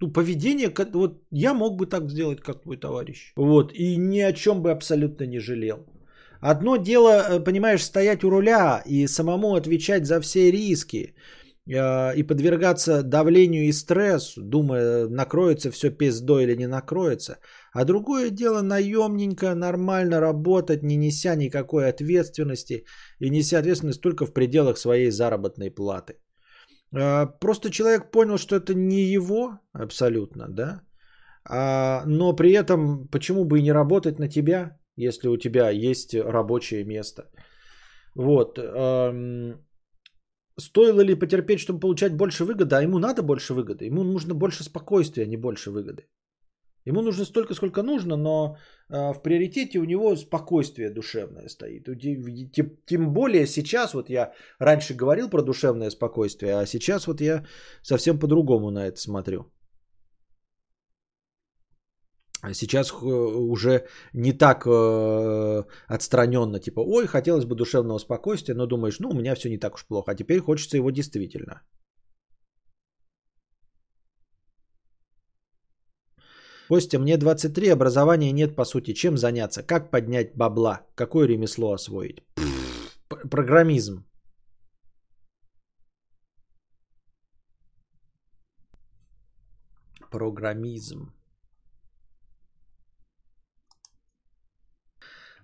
ну, поведение, вот я мог бы так сделать, как твой товарищ. Вот, и ни о чем бы абсолютно не жалел. Одно дело, э, понимаешь, стоять у руля и самому отвечать за все риски. Э, и подвергаться давлению и стрессу, думая, накроется все пиздой или не накроется. А другое дело наемненько, нормально работать, не неся никакой ответственности и неся ответственность только в пределах своей заработной платы. Э, просто человек понял, что это не его абсолютно, да, а, но при этом почему бы и не работать на тебя, если у тебя есть рабочее место. Вот. Стоило ли потерпеть, чтобы получать больше выгоды? А ему надо больше выгоды. Ему нужно больше спокойствия, а не больше выгоды. Ему нужно столько, сколько нужно, но э, в приоритете у него спокойствие душевное стоит. Тем, более сейчас, вот я раньше говорил про душевное спокойствие, а сейчас вот я совсем по-другому на это смотрю. А сейчас э, уже не так э, отстраненно, типа, ой, хотелось бы душевного спокойствия, но думаешь, ну, у меня все не так уж плохо, а теперь хочется его действительно. Костя, мне 23, образования нет по сути. Чем заняться? Как поднять бабла? Какое ремесло освоить? программизм. Программизм.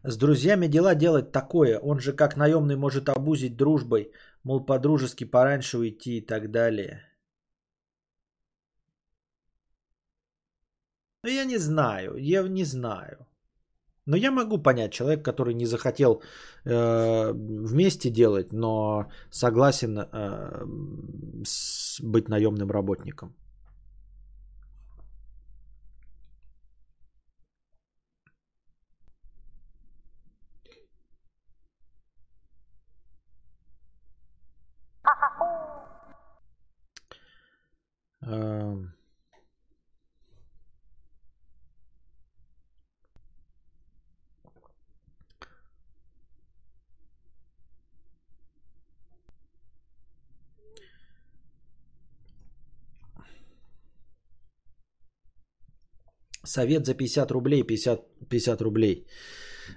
С друзьями дела делать такое. Он же как наемный может обузить дружбой. Мол, по-дружески пораньше уйти и так далее. Ну, я не знаю. Я не знаю. Но я могу понять человек, который не захотел э, вместе делать, но согласен э, с, быть наемным работником. Совет за 50 рублей, 50, 50 рублей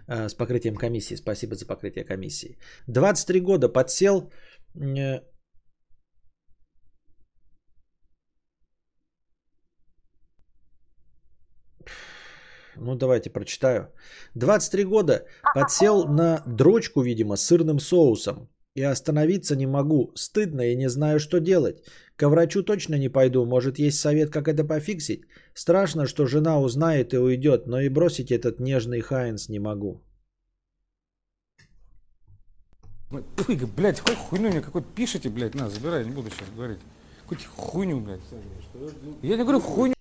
э, с покрытием комиссии. Спасибо за покрытие комиссии. 23 года подсел э, Ну, давайте прочитаю. 23 года подсел на дрочку, видимо, с сырным соусом. И остановиться не могу. Стыдно и не знаю, что делать. К врачу точно не пойду. Может, есть совет, как это пофиксить? Страшно, что жена узнает и уйдет, но и бросить этот нежный Хайнс не могу. Ой, блядь, какой хуйню мне какой-то пишите, блядь, на, забирай, не буду сейчас говорить. Какую-то хуйню, блядь. Я не говорю хуйню.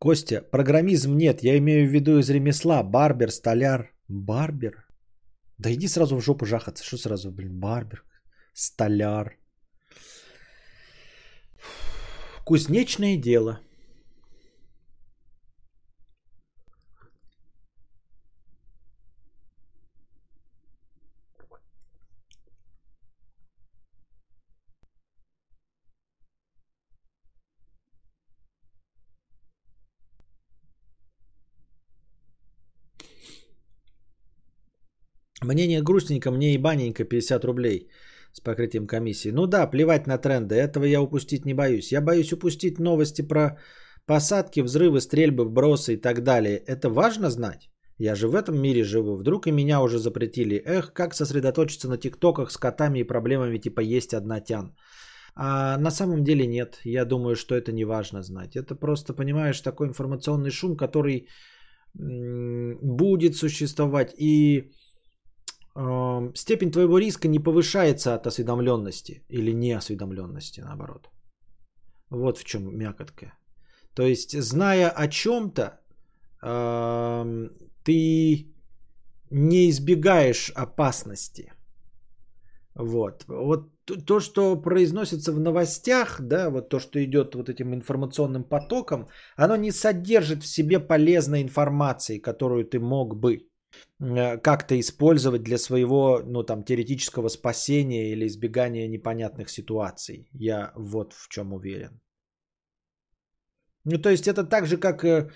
Костя, программизм нет, я имею в виду из ремесла. Барбер, столяр. Барбер? Да иди сразу в жопу жахаться. Что сразу, блин, барбер, столяр. Кузнечное дело. Мнение грустненько, мне и баненько 50 рублей с покрытием комиссии. Ну да, плевать на тренды, этого я упустить не боюсь. Я боюсь упустить новости про посадки, взрывы, стрельбы, вбросы и так далее. Это важно знать? Я же в этом мире живу. Вдруг и меня уже запретили. Эх, как сосредоточиться на тиктоках с котами и проблемами типа есть одна тян. А на самом деле нет. Я думаю, что это не важно знать. Это просто, понимаешь, такой информационный шум, который будет существовать. И степень твоего риска не повышается от осведомленности или неосведомленности, наоборот. Вот в чем мякотка. То есть, зная о чем-то, ты не избегаешь опасности. Вот. Вот то, что произносится в новостях, да, вот то, что идет вот этим информационным потоком, оно не содержит в себе полезной информации, которую ты мог бы как-то использовать для своего, ну, там, теоретического спасения или избегания непонятных ситуаций. Я вот в чем уверен. Ну, то есть это так же, как, э,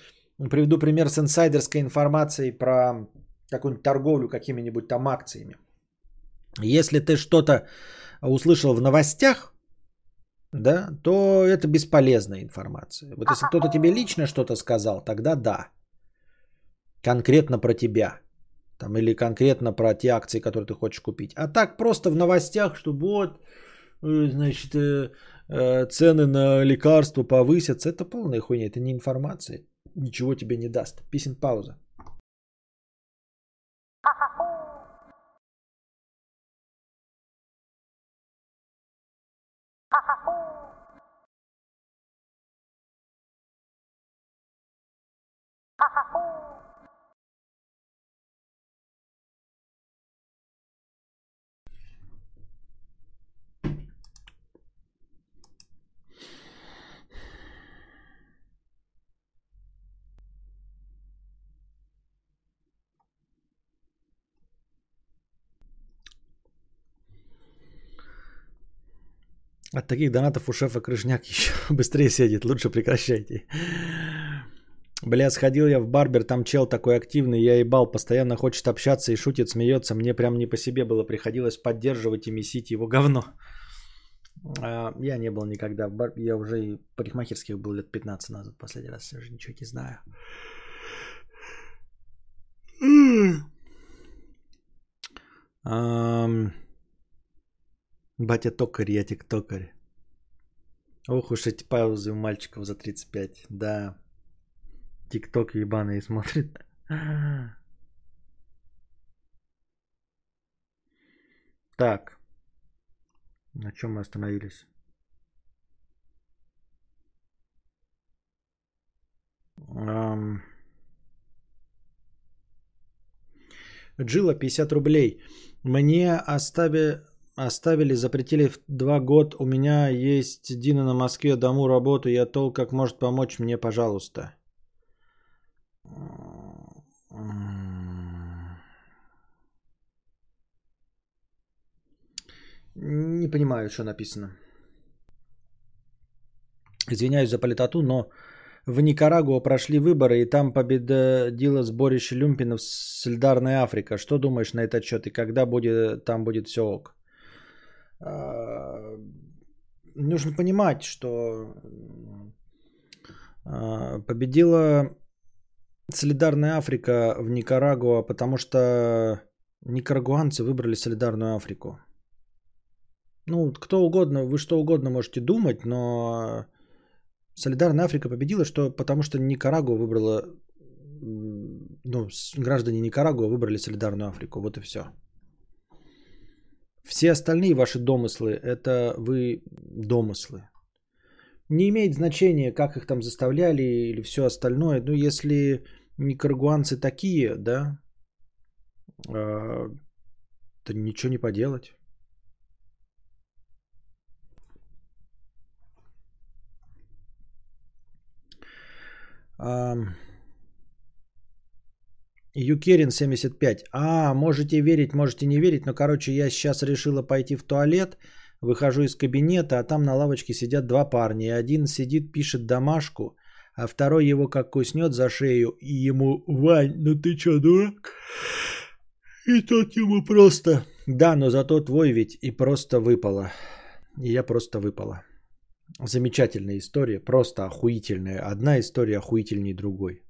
приведу пример с инсайдерской информацией про какую-нибудь торговлю какими-нибудь там акциями. Если ты что-то услышал в новостях, да, то это бесполезная информация. Вот если кто-то тебе лично что-то сказал, тогда да. Конкретно про тебя. Там, или конкретно про те акции, которые ты хочешь купить. А так просто в новостях, что вот, э, значит, э, э, цены на лекарства повысятся. Это полная хуйня, это не информация. Ничего тебе не даст. Писем пауза. От таких донатов у шефа крышняк еще быстрее сидит. Лучше прекращайте. Бля, сходил я в барбер, там чел такой активный, я ебал, постоянно хочет общаться и шутит, смеется. Мне прям не по себе было, приходилось поддерживать и месить его говно. А, я не был никогда в бар, я уже и парикмахерских был лет 15 назад, последний раз, я уже ничего не знаю. Um... Батя токарь, я тиктокарь. Ох уж эти паузы у мальчиков за 35. Да. Тикток ебаный смотрит. Так. На чем мы остановились? Um... Джила 50 рублей. Мне остави Оставили, запретили в два года. У меня есть Дина на Москве, дому работу. Я тол, как может помочь мне, пожалуйста. Не понимаю, что написано. Извиняюсь за политоту, но в Никарагуа прошли выборы, и там победило сборище люмпинов Сельдарная Африка. Что думаешь на этот счет, и когда будет, там будет все ок? А, нужно понимать, что а, победила Солидарная Африка в Никарагуа, потому что никарагуанцы выбрали Солидарную Африку. Ну, кто угодно, вы что угодно можете думать, но Солидарная Африка победила, что, потому что Никарагуа выбрала, ну, граждане Никарагуа выбрали Солидарную Африку, вот и все. Все остальные ваши домыслы – это вы домыслы. Не имеет значения, как их там заставляли или все остальное. Ну, если никарагуанцы такие, да, э, то ничего не поделать. Um... Юкерин 75. А, можете верить, можете не верить, но, короче, я сейчас решила пойти в туалет, выхожу из кабинета, а там на лавочке сидят два парня. Один сидит, пишет домашку, а второй его как куснет за шею, и ему, Вань, ну ты чё, дурак? И тот ему просто, да, но зато твой ведь и просто выпало. И я просто выпала. Замечательная история, просто охуительная. Одна история охуительней другой.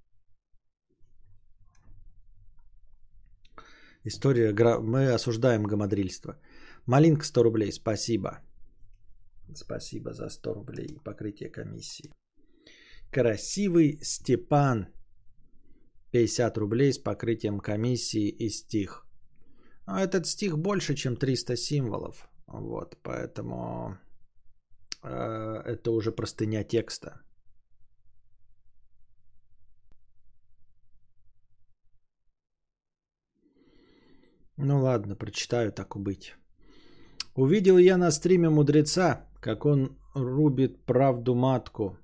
История, мы осуждаем гамадрильство. Малинка 100 рублей, спасибо. Спасибо за 100 рублей покрытие комиссии. Красивый Степан, 50 рублей с покрытием комиссии и стих. А этот стих больше, чем 300 символов. Вот, поэтому э, это уже простыня текста. Ну ладно, прочитаю так убыть. Увидел я на стриме мудреца, как он рубит правду матку.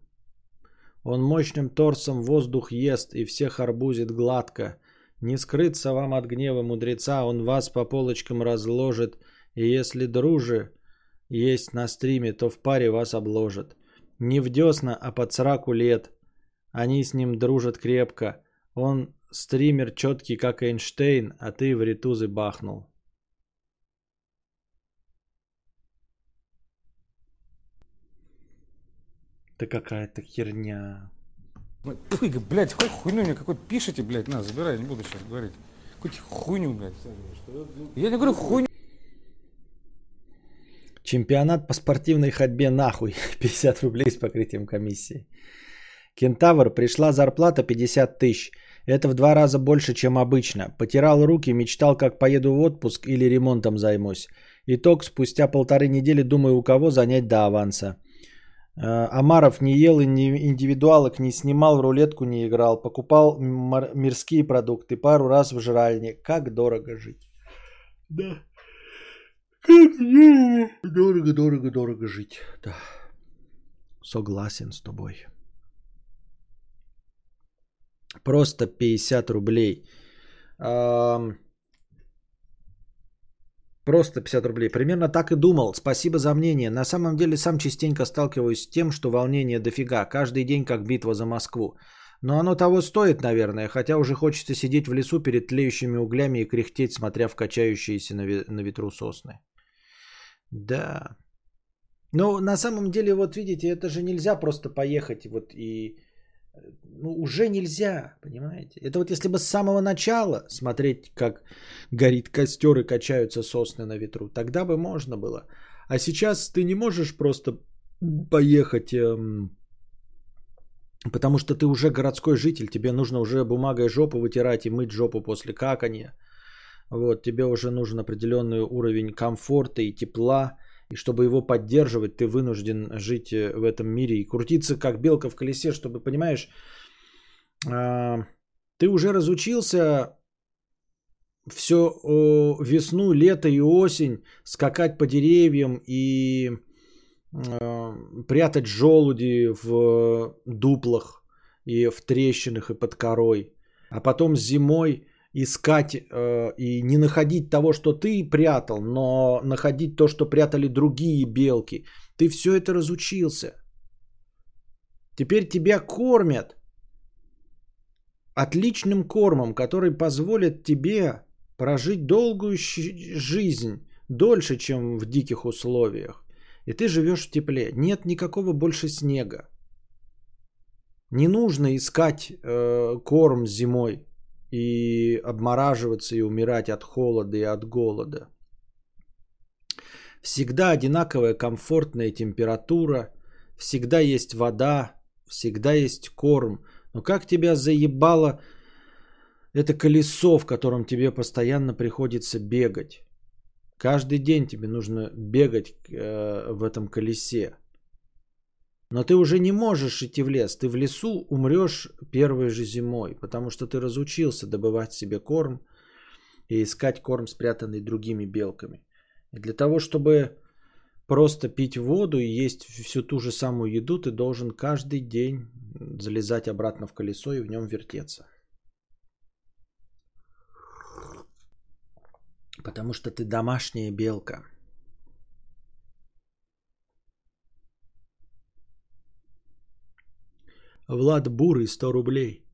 Он мощным торсом воздух ест и всех арбузит гладко. Не скрыться вам от гнева мудреца, он вас по полочкам разложит. И если дружи есть на стриме, то в паре вас обложат. Не в десна, а под сраку лет. Они с ним дружат крепко. Он Стример четкий, как Эйнштейн, а ты в ритузы бахнул. Да какая-то херня. Ой, блядь, какую хуйню мне какой пишите, блядь, на, забирай, не буду сейчас говорить. Какую-то хуйню, блядь. Я не говорю хуйню. Чемпионат по спортивной ходьбе нахуй. 50 рублей с покрытием комиссии. Кентавр, пришла зарплата 50 тысяч. Это в два раза больше, чем обычно. Потирал руки, мечтал, как поеду в отпуск или ремонтом займусь. Итог, спустя полторы недели думаю, у кого занять до аванса. Э, Амаров не ел и не- индивидуалок не снимал, рулетку не играл. Покупал мирские продукты пару раз в жральне. Как дорого жить. Да. Как дорого, дорого, дорого жить. Да. Согласен с тобой. Просто 50 рублей. Просто 50 рублей. Примерно так и думал. Спасибо за мнение. На самом деле сам частенько сталкиваюсь с тем, что волнение дофига. Каждый день как битва за Москву. Но оно того стоит, наверное, хотя уже хочется сидеть в лесу перед тлеющими углями и кряхтеть, смотря в качающиеся на, на ветру сосны. Да. Но на самом деле, вот видите, это же нельзя просто поехать вот и... Ну, уже нельзя, понимаете? Это вот если бы с самого начала смотреть, как горит костер и качаются сосны на ветру, тогда бы можно было. А сейчас ты не можешь просто поехать, эм, потому что ты уже городской житель, тебе нужно уже бумагой жопу вытирать и мыть жопу после какания. Вот, тебе уже нужен определенный уровень комфорта и тепла, и чтобы его поддерживать, ты вынужден жить э, в этом мире и крутиться как белка в колесе, чтобы, понимаешь, а, ты уже разучился все весну, лето и осень скакать по деревьям и э, прятать желуди в дуплах и в трещинах и под корой, а потом зимой искать э, и не находить того, что ты прятал, но находить то, что прятали другие белки. Ты все это разучился. Теперь тебя кормят отличным кормом, который позволит тебе прожить долгую жизнь, дольше, чем в диких условиях. И ты живешь в тепле. Нет никакого больше снега. Не нужно искать э, корм зимой и обмораживаться и умирать от холода и от голода. Всегда одинаковая комфортная температура, всегда есть вода, всегда есть корм. Но как тебя заебало это колесо, в котором тебе постоянно приходится бегать. Каждый день тебе нужно бегать э, в этом колесе. Но ты уже не можешь идти в лес. Ты в лесу умрешь первой же зимой, потому что ты разучился добывать себе корм и искать корм, спрятанный другими белками. И для того, чтобы просто пить воду и есть всю ту же самую еду, ты должен каждый день залезать обратно в колесо и в нем вертеться. Потому что ты домашняя белка. Влад Бурый, 100 рублей.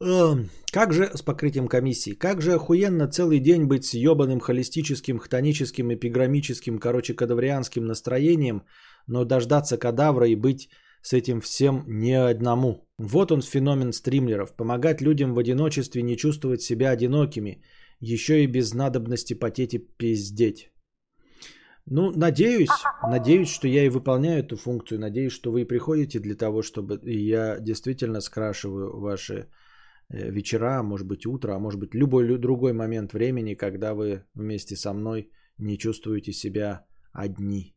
Эм, Как же с покрытием комиссии? Как же охуенно целый день быть ебаным холистическим, хтоническим, эпиграммическим, короче, кадаврианским настроением, но дождаться кадавра и быть с этим всем не одному. Вот он феномен стримлеров. Помогать людям в одиночестве не чувствовать себя одинокими. Еще и без надобности потеть и пиздеть. Ну, надеюсь, надеюсь, что я и выполняю эту функцию. Надеюсь, что вы приходите для того, чтобы я действительно скрашиваю ваши э, вечера, а может быть утро, а может быть любой лю- другой момент времени, когда вы вместе со мной не чувствуете себя одни.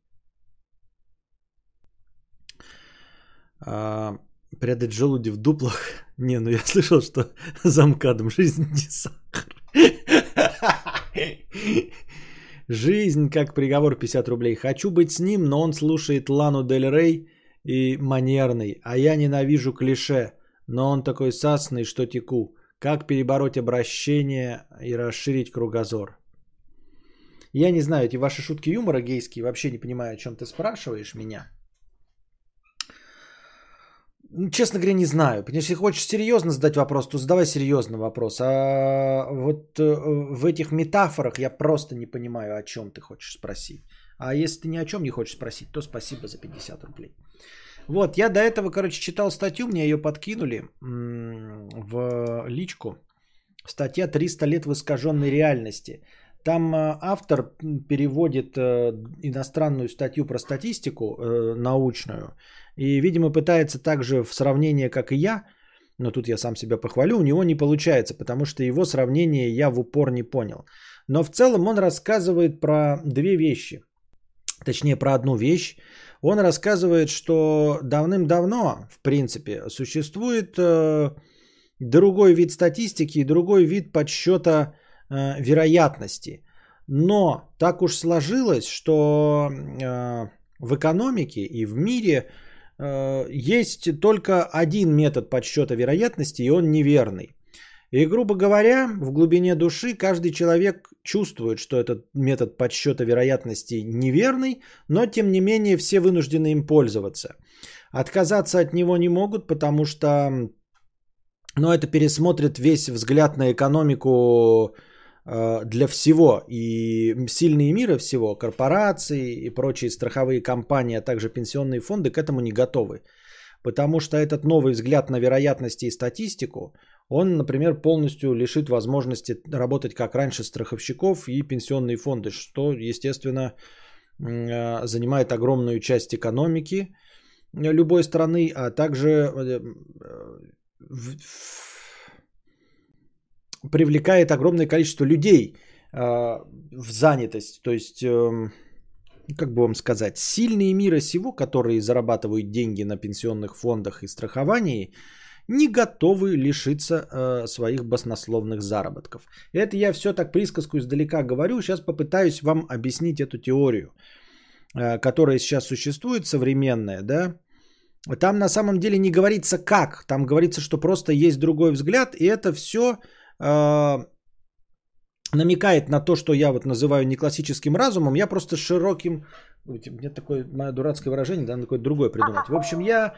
А, прятать желуди в дуплах? Не, ну я слышал, что за МКАДом жизнь не сахар. Жизнь как приговор 50 рублей. Хочу быть с ним, но он слушает Лану Дель Рей и манерный, а я ненавижу клише, но он такой сасный, что теку. Как перебороть обращение и расширить кругозор? Я не знаю, эти ваши шутки юмора гейские, вообще не понимаю, о чем ты спрашиваешь меня. Ну, Честно говоря, не знаю. Потому что Если хочешь серьезно задать вопрос, то задавай серьезный вопрос. А вот э, в этих метафорах я просто не понимаю, о чем ты хочешь спросить. А если ты ни о чем не хочешь спросить, то спасибо за 50 рублей. Вот, я до этого, короче, читал статью, мне ее подкинули в личку. Статья «300 лет в искаженной реальности». Там э, автор переводит э, иностранную статью про статистику научную и, видимо, пытается также в сравнении, как и я, но тут я сам себя похвалю, у него не получается, потому что его сравнение я в упор не понял. Но в целом он рассказывает про две вещи. Точнее, про одну вещь. Он рассказывает, что давным-давно, в принципе, существует другой вид статистики и другой вид подсчета э, вероятности. Но так уж сложилось, что э, в экономике и в мире э, есть только один метод подсчета вероятности, и он неверный. И, грубо говоря, в глубине души каждый человек чувствует, что этот метод подсчета вероятности неверный, но тем не менее все вынуждены им пользоваться. Отказаться от него не могут, потому что но это пересмотрит весь взгляд на экономику э, для всего. И сильные мира всего, корпорации и прочие страховые компании, а также пенсионные фонды к этому не готовы. Потому что этот новый взгляд на вероятности и статистику, он, например, полностью лишит возможности работать как раньше страховщиков и пенсионные фонды, что, естественно, э, занимает огромную часть экономики любой страны, а также э, привлекает огромное количество людей э, в занятость. То есть, э, как бы вам сказать, сильные мира сего, которые зарабатывают деньги на пенсионных фондах и страховании, не готовы лишиться э, своих баснословных заработков. Это я все так присказку издалека говорю. Сейчас попытаюсь вам объяснить эту теорию, э, которая сейчас существует, современная, да, там на самом деле не говорится как, там говорится, что просто есть другой взгляд, и это все намекает на то, что я вот называю не классическим разумом, я просто широким, мне такое мое дурацкое выражение, да, такое другое придумать. В общем, я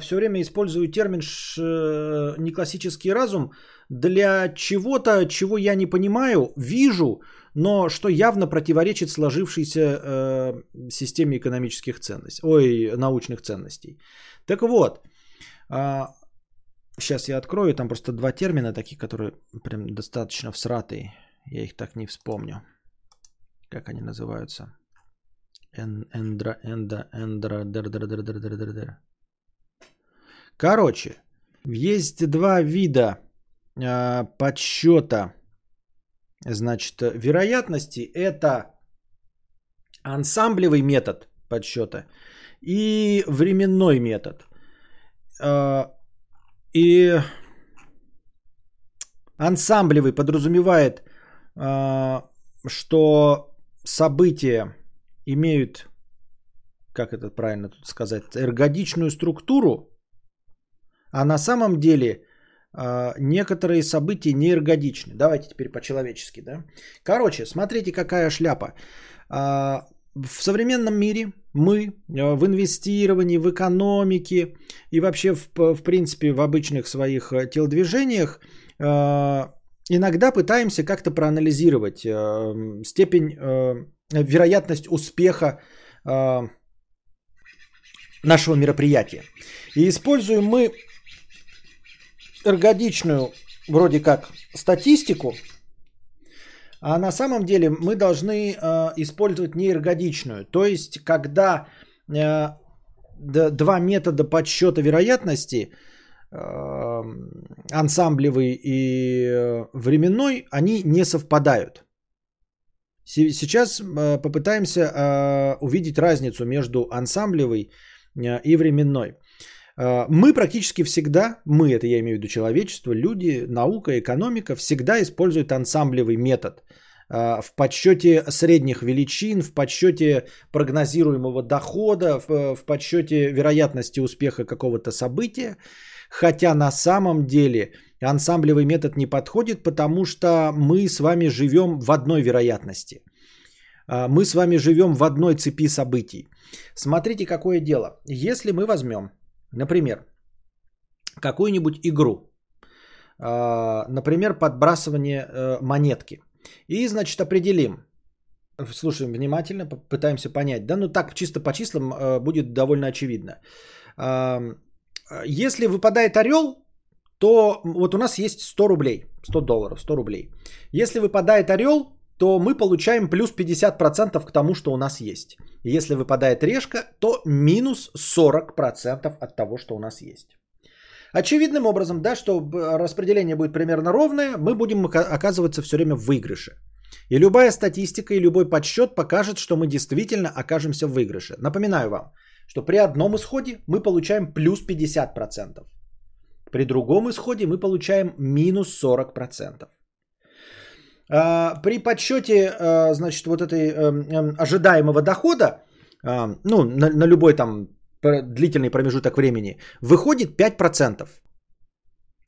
все время использую термин ш, э, не классический разум для чего-то, чего я не понимаю, вижу, но что явно противоречит сложившейся э, системе экономических ценностей, ой, научных ценностей. Так вот, э, сейчас я открою, там просто два термина такие, которые прям достаточно всратые, я их так не вспомню, как они называются. Эндра, энда, эндра, дер, дер, дер, дер, дер, дер, дер. Короче, есть два вида э, подсчета Значит, вероятности это ансамблевый метод подсчета и временной метод. А, и ансамблевый подразумевает, а, что события имеют, как это правильно тут сказать, эргодичную структуру, а на самом деле а, некоторые события неэргодичны. Давайте теперь по-человечески, да. Короче, смотрите, какая шляпа. В современном мире мы а, в инвестировании, в экономике и вообще в, в принципе в обычных своих телодвижениях иногда пытаемся как-то проанализировать степень, вероятность успеха нашего мероприятия. И используем мы эргодичную вроде как статистику, а на самом деле мы должны э, использовать неэргодичную. То есть, когда э, два метода подсчета вероятности, э, ансамблевый и э, временной, они не совпадают. Сейчас э, попытаемся э, увидеть разницу между ансамблевой и временной. А, мы практически всегда, мы, это я имею в виду человечество, люди, наука, экономика, всегда используют ансамблевый метод а, в подсчете средних величин, в подсчете прогнозируемого дохода, в, в подсчете вероятности успеха какого-то события. Хотя на самом деле ансамблевый метод не подходит, потому что мы с вами живем в одной вероятности. А, мы с вами живем в одной цепи событий. Смотрите, какое дело. Если мы возьмем Например, какую-нибудь игру. А, например, подбрасывание э, монетки. И, значит, определим, Слушаем внимательно, пытаемся понять. Да, ну так чисто по числам э, будет довольно очевидно. Э, если выпадает орел, то вот у нас есть 100 рублей, 100 долларов, 100 рублей. Если выпадает орел, то мы получаем плюс 50% к тому, что у нас есть. Если выпадает решка, то минус 40% от того, что у нас есть. Очевидным образом, да, что распределение будет примерно ровное, мы будем оказываться все время в выигрыше. И любая статистика и любой подсчет покажет, что мы действительно окажемся в выигрыше. Напоминаю вам, что при одном исходе мы получаем плюс 50%. При другом исходе мы получаем минус 40%. А, при подсчете, а, значит, вот этой эм, эм, ожидаемого дохода, а, ну, на, на любой там длительный промежуток времени, выходит 5%.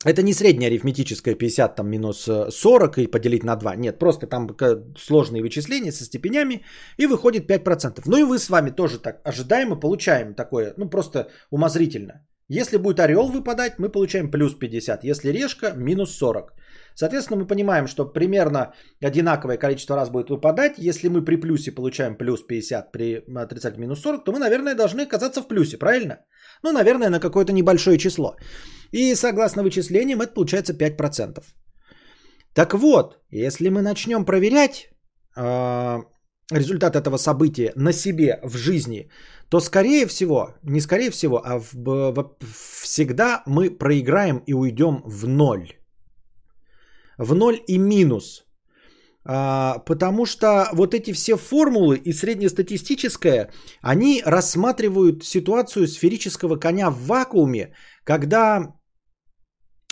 Это не средняя арифметическая 50 там, минус 40 и поделить на 2. Нет, просто там сложные вычисления со степенями и выходит 5%. Ну и вы с вами тоже так ожидаемо получаем такое, ну просто умозрительно. Если будет орел выпадать, мы получаем плюс 50. Если решка, минус 40. Соответственно, мы понимаем, что примерно одинаковое количество раз будет выпадать. Если мы при плюсе получаем плюс 50, при отрицательном минус 40, то мы, наверное, должны оказаться в плюсе, правильно? Ну, наверное, на какое-то небольшое число. И согласно вычислениям, это получается 5%. Так вот, если мы начнем проверять э, результат этого события на себе в жизни, то скорее всего, не скорее всего, а в, в, всегда мы проиграем и уйдем в ноль. В ноль и минус. А, потому что вот эти все формулы и среднестатистическое, они рассматривают ситуацию сферического коня в вакууме, когда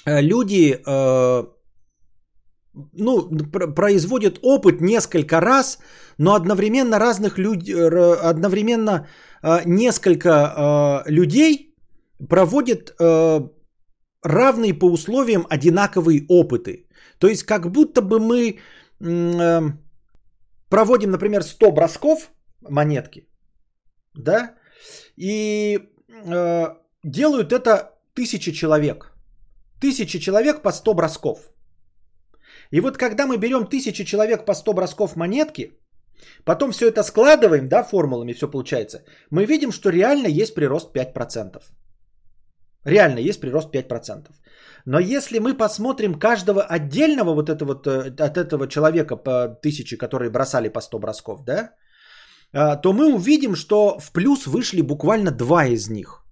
э, люди э, ну, производят опыт несколько раз, но одновременно разных людей, одновременно э, несколько э, людей проводят э, равные по условиям одинаковые опыты. То есть как будто бы мы э, проводим, например, 100 бросков монетки, да, и э, делают это тысячи человек. Тысячи человек по 100 бросков. И вот когда мы берем тысячи человек по 100 бросков монетки, потом все это складываем, да, формулами все получается, мы видим, что реально есть прирост 5%. Реально есть прирост 5%. Но если мы посмотрим каждого отдельного вот этого, вот, э, от этого человека по тысяче, которые бросали по 100 бросков, да, э, то мы увидим, что в плюс вышли буквально два из них.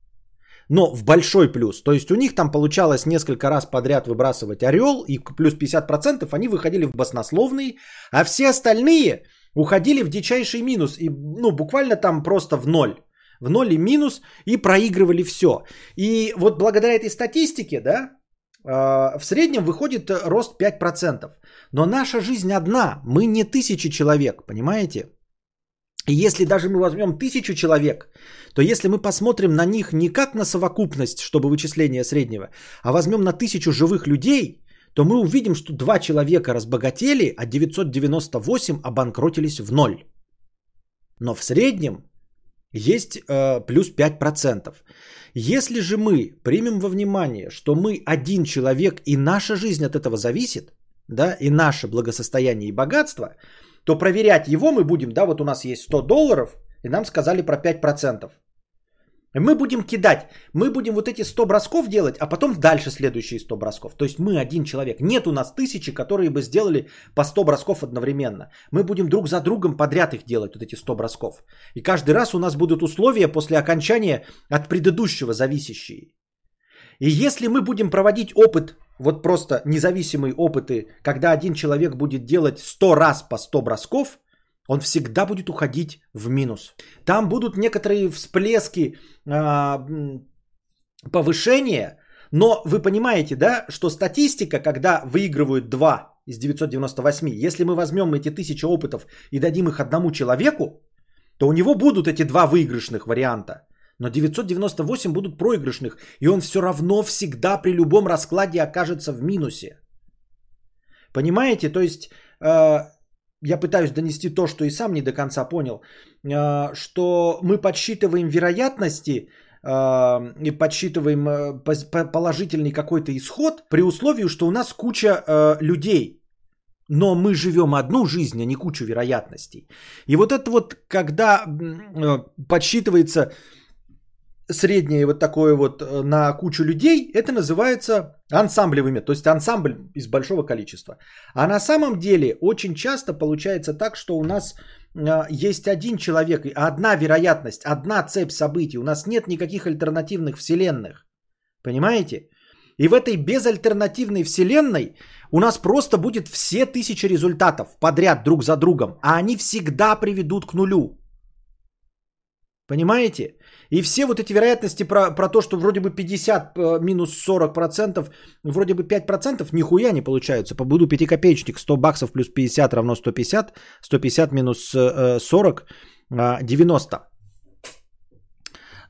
Но в большой плюс. То есть у них там получалось несколько раз подряд выбрасывать орел, и плюс 50% они выходили в баснословные, а все остальные уходили в дичайший минус. И ну, буквально там просто в ноль в ноль и минус и проигрывали все. И вот благодаря этой статистике, да, а, в среднем выходит э, рост 5%. Но наша жизнь одна, мы не тысячи человек, понимаете? И если даже мы возьмем тысячу человек, то если мы посмотрим на них не как на совокупность, чтобы вычисление среднего, а возьмем на тысячу живых людей, то мы увидим, что два человека разбогатели, а 998 обанкротились в ноль. Но в среднем есть э, плюс 5%. Если же мы примем во внимание, что мы один человек и наша жизнь от этого зависит, да, и наше благосостояние и богатство, то проверять его мы будем, да, вот у нас есть 100 долларов, и нам сказали про 5%. Мы будем кидать, мы будем вот эти 100 бросков делать, а потом дальше следующие 100 бросков. То есть мы один человек. Нет у нас тысячи, которые бы сделали по 100 бросков одновременно. Мы будем друг за другом подряд их делать, вот эти 100 бросков. И каждый раз у нас будут условия после окончания от предыдущего зависящие. И если мы будем проводить опыт, вот просто независимые опыты, когда один человек будет делать 100 раз по 100 бросков, он всегда будет уходить в минус. Там будут некоторые всплески а, повышения, но вы понимаете, да, что статистика, когда выигрывают 2 из 998, если мы возьмем эти тысячи опытов и дадим их одному человеку, то у него будут эти два выигрышных варианта. Но 998 будут проигрышных, и он все равно всегда при любом раскладе окажется в минусе. Понимаете? То есть а, я пытаюсь донести то, что и сам не до конца понял, а, что мы подсчитываем вероятности а, и подсчитываем э, положительный какой-то исход при условии, что у нас куча э, людей. но мы живем одну жизнь, а не кучу вероятностей. И вот это вот, когда э, подсчитывается среднее вот такое вот э, на кучу людей, это называется ансамблевыми, то есть ансамбль из большого количества. А на самом деле очень часто получается так, что у нас э, есть один человек, одна вероятность, одна цепь событий, у нас нет никаких альтернативных вселенных. Понимаете? И в этой безальтернативной вселенной у нас просто будет все тысячи результатов подряд друг за другом, а они всегда приведут к нулю. Понимаете? И все вот эти вероятности про, про то, что вроде бы 50 э, минус 40%, вроде бы 5%, нихуя не получаются. Буду 5-копеечник, 100 баксов плюс 50 равно 150, 150 минус 40, э, 90.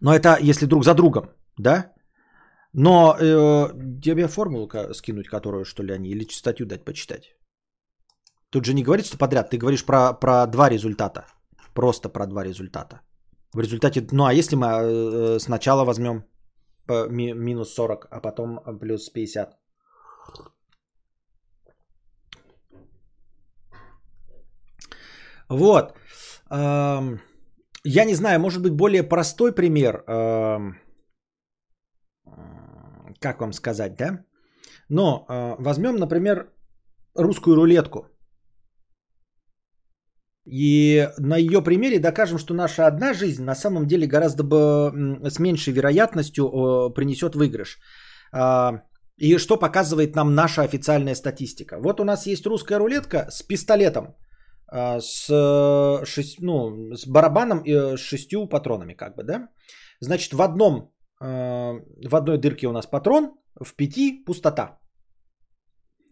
Но это если друг за другом, да? Но э, тебе формулу скинуть, которую, что ли, они, или статью дать почитать? Тут же не говорится, что подряд, ты говоришь про, про два результата. Просто про два результата. В результате, ну а если мы э, сначала возьмем ми, минус 40, а потом плюс 50? Вот. Эм, я не знаю, может быть более простой пример. Эм, как вам сказать, да? Но э, возьмем, например, русскую рулетку. И на ее примере докажем, что наша одна жизнь на самом деле гораздо бы с меньшей вероятностью э, принесет выигрыш. Э, и что показывает нам наша официальная статистика? Вот у нас есть русская рулетка с пистолетом, э, с, шесть, ну, с барабаном и с шестью патронами, как бы, да? Значит, в одном Э, в одной дырке у нас патрон, в пяти пустота.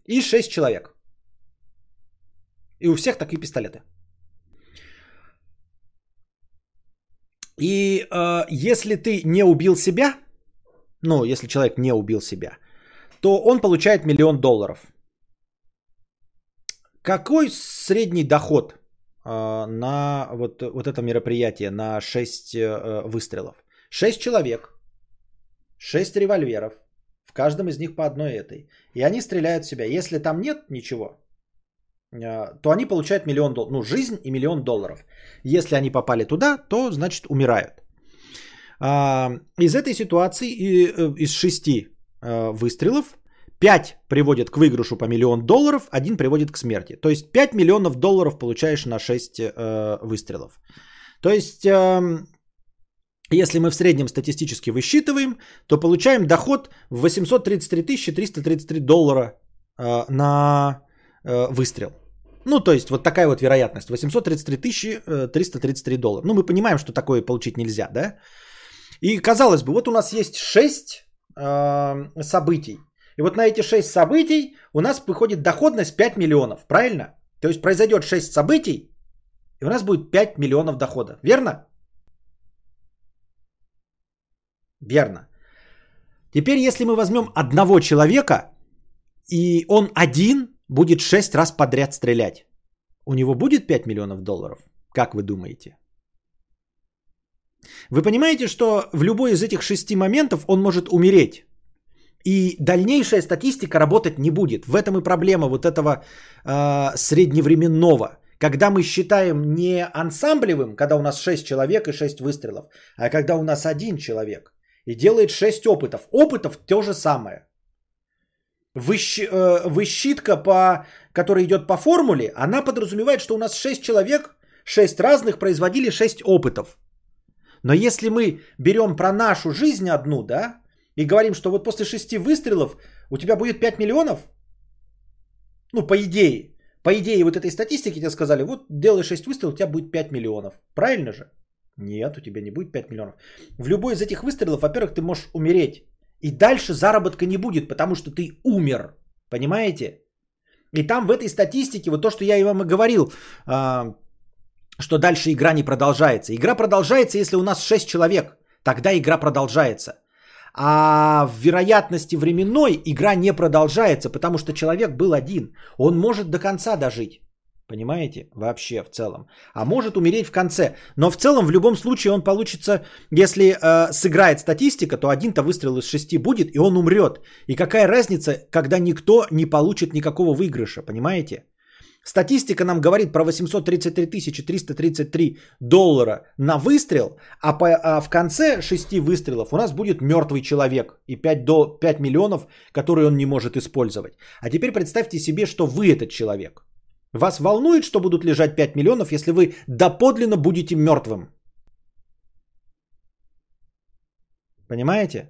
И 6 человек. И у всех такие пистолеты. И э, если ты не убил себя, ну, если человек не убил себя, то он получает миллион долларов. Какой средний доход э, на вот, вот это мероприятие, на 6 э, выстрелов? 6 человек 6 револьверов. В каждом из них по одной этой. И они стреляют в себя. Если там нет ничего, э, то они получают миллион долларов. Ну, жизнь и миллион долларов. Если они попали туда, то, значит, умирают. А, из этой ситуации, э, из шести э, выстрелов, 5 приводят к выигрышу по миллион долларов, один приводит к смерти. То есть 5 миллионов долларов получаешь на 6 выстрелов. То есть эм, если мы в среднем статистически высчитываем, то получаем доход в 833 333 доллара э, на э, выстрел. Ну, то есть вот такая вот вероятность. 833 333 доллара. Ну, мы понимаем, что такое получить нельзя, да? И казалось бы, вот у нас есть 6 э, событий. И вот на эти 6 событий у нас выходит доходность 5 миллионов, правильно? То есть произойдет 6 событий, и у нас будет 5 миллионов дохода. Верно? Верно. Теперь, если мы возьмем одного человека, и он один будет 6 раз подряд стрелять, у него будет 5 миллионов долларов? Как вы думаете? Вы понимаете, что в любой из этих шести моментов он может умереть. И дальнейшая статистика работать не будет. В этом и проблема вот этого э, средневременного. Когда мы считаем не ансамблевым, когда у нас 6 человек и 6 выстрелов, а когда у нас один человек и делает 6 опытов. Опытов то же самое. Выщ, э, высчитка, по, которая идет по формуле, она подразумевает, что у нас 6 человек, 6 разных производили 6 опытов. Но если мы берем про нашу жизнь одну, да, и говорим, что вот после 6 выстрелов у тебя будет 5 миллионов, ну, по идее, по идее вот этой статистики тебе сказали, вот делай 6 выстрелов, у тебя будет 5 миллионов. Правильно же? Нет, у тебя не будет 5 миллионов. В любой из этих выстрелов, во-первых, ты можешь умереть. И дальше заработка не будет, потому что ты умер. Понимаете? И там в этой статистике, вот то, что я вам и говорил, а, что дальше игра не продолжается. Игра продолжается, если у нас 6 человек. Тогда игра продолжается. А в вероятности временной игра не продолжается, потому что человек был один. Он может до конца дожить. Понимаете? Вообще в целом. А может умереть в конце. Но в целом в любом случае он получится, если э, сыграет статистика, то один-то выстрел из шести будет, и он умрет. И какая разница, когда никто не получит никакого выигрыша, понимаете? Статистика нам говорит про 833 333 доллара на выстрел, а, по, а в конце 6 выстрелов у нас будет мертвый человек и 5, до, 5 миллионов, которые он не может использовать. А теперь представьте себе, что вы этот человек. Вас волнует, что будут лежать 5 миллионов, если вы доподлинно будете мертвым. Понимаете?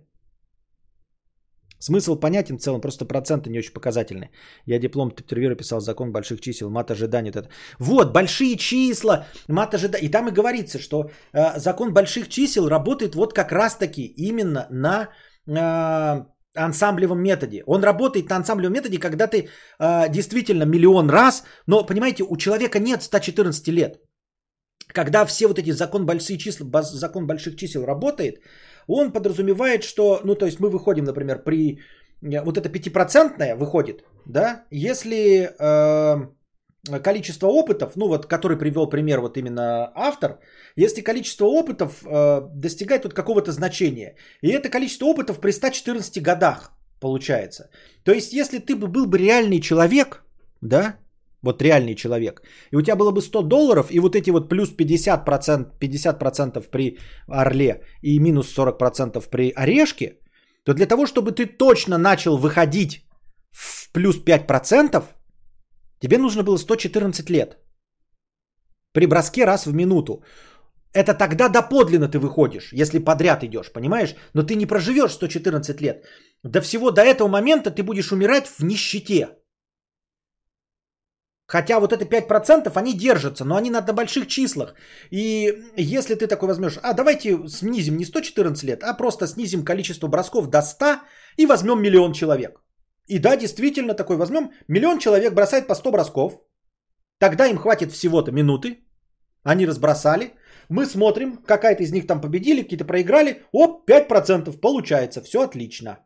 Смысл понятен в целом, просто проценты не очень показательны. Я диплом Тептервира писал закон больших чисел, мат ожидания. Это... Вот, большие числа, мат ожидания. И там и говорится, что э, закон больших чисел работает вот как раз-таки именно на э, ансамблевом методе. Он работает на ансамблевом методе, когда ты э, действительно миллион раз, но, понимаете, у человека нет 114 лет. Когда все вот эти закон больших чисел, закон больших чисел работает, он подразумевает, что, ну, то есть мы выходим, например, при, э, вот это пятипроцентное выходит, да, если э, количество опытов, ну, вот, который привел пример вот именно автор, если количество опытов э, достигает вот какого-то значения, и это количество опытов при 114 годах получается. То есть, если ты бы был бы реальный человек, да, вот реальный человек, и у тебя было бы 100 долларов, и вот эти вот плюс 50%, 50% при орле и минус 40% при орешке, то для того, чтобы ты точно начал выходить в плюс 5%, тебе нужно было 114 лет. При броске раз в минуту. Это тогда доподлинно ты выходишь, если подряд идешь, понимаешь? Но ты не проживешь 114 лет. До всего до этого момента ты будешь умирать в нищете. Хотя вот это 5% они держатся, но они на, больших числах. И если ты такой возьмешь, а давайте снизим не 114 лет, а просто снизим количество бросков до 100 и возьмем миллион человек. И да, действительно такой возьмем. Миллион человек бросает по 100 бросков. Тогда им хватит всего-то минуты. Они разбросали. Мы смотрим, какая-то из них там победили, какие-то проиграли. Оп, 5% получается. Все отлично.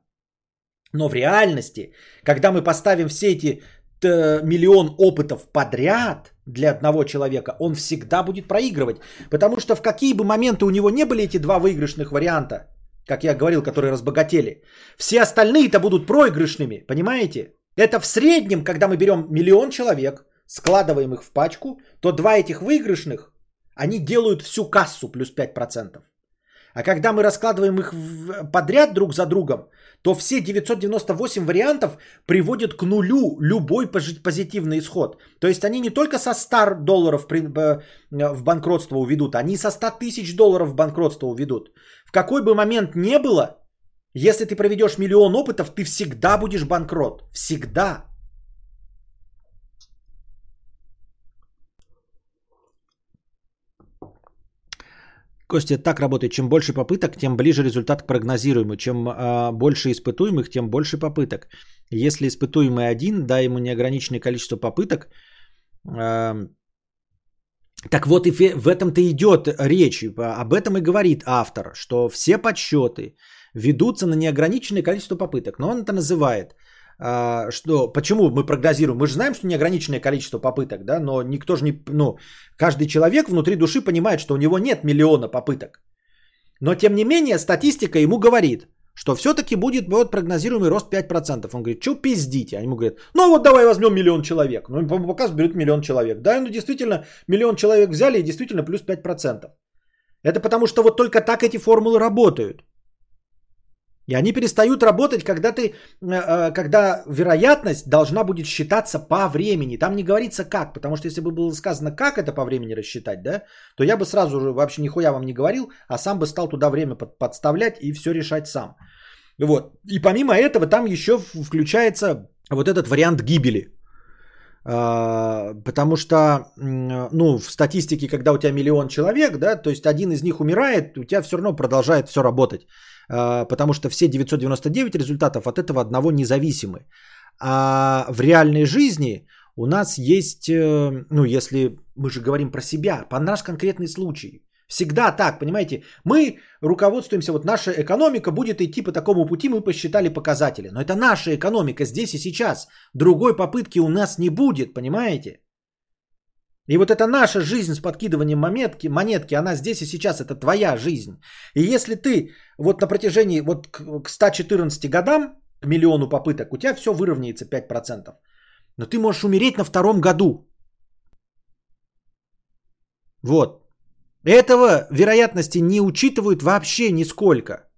Но в реальности, когда мы поставим все эти миллион опытов подряд для одного человека, он всегда будет проигрывать. Потому что в какие бы моменты у него не были эти два выигрышных варианта, как я говорил, которые разбогатели, все остальные-то будут проигрышными, понимаете? Это в среднем, когда мы берем миллион человек, складываем их в пачку, то два этих выигрышных, они делают всю кассу плюс 5%. А когда мы раскладываем их подряд друг за другом, то все 998 вариантов приводят к нулю любой позитивный исход. То есть они не только со 100 долларов э, в банкротство уведут, они со 100 тысяч долларов в банкротство уведут. В какой бы момент не было, если ты проведешь миллион опытов, ты всегда будешь банкрот. Всегда. Костя, так работает. Чем больше попыток, тем ближе результат к прогнозируемому. Чем э, больше испытуемых, тем больше попыток. Если испытуемый один, дай ему неограниченное количество попыток. Э, так вот и в этом-то идет речь. Об этом и говорит автор, что все подсчеты ведутся на неограниченное количество попыток. Но он это называет что, почему мы прогнозируем? Мы же знаем, что неограниченное количество попыток, да, но никто же не, ну, каждый человек внутри души понимает, что у него нет миллиона попыток. Но тем не менее статистика ему говорит, что все-таки будет вот прогнозируемый рост 5%. Он говорит, что пиздите? Они ему говорят, ну вот давай возьмем миллион человек. Ну, по берут миллион человек. Да, ну действительно, миллион человек взяли и действительно плюс 5%. Это потому, что вот только так эти формулы работают. И они перестают работать, когда ты, э, э, когда вероятность должна будет считаться по времени. Там не говорится как, потому что если бы было сказано, как это по времени рассчитать, да, то я бы сразу же вообще нихуя вам не говорил, а сам бы стал туда время подставлять и все решать сам. Вот. И помимо этого там еще включается вот этот вариант гибели. А, потому что, ну, в статистике, когда у тебя миллион человек, да, то есть один из них умирает, у тебя все равно продолжает все работать. А, потому что все 999 результатов от этого одного независимы. А в реальной жизни у нас есть, э, ну, если мы же говорим про себя, по наш конкретный случай. Всегда так, понимаете? Мы руководствуемся, вот наша экономика будет идти по такому пути, мы посчитали показатели. Но это наша экономика здесь и сейчас. Другой попытки у нас не будет, понимаете? И вот это наша жизнь с подкидыванием монетки, монетки, она здесь и сейчас, это твоя жизнь. И если ты вот на протяжении, вот к, 114 годам, к миллиону попыток, у тебя все выровняется 5%. Но ты можешь умереть на втором году. Вот. Этого вероятности не учитывают вообще нисколько.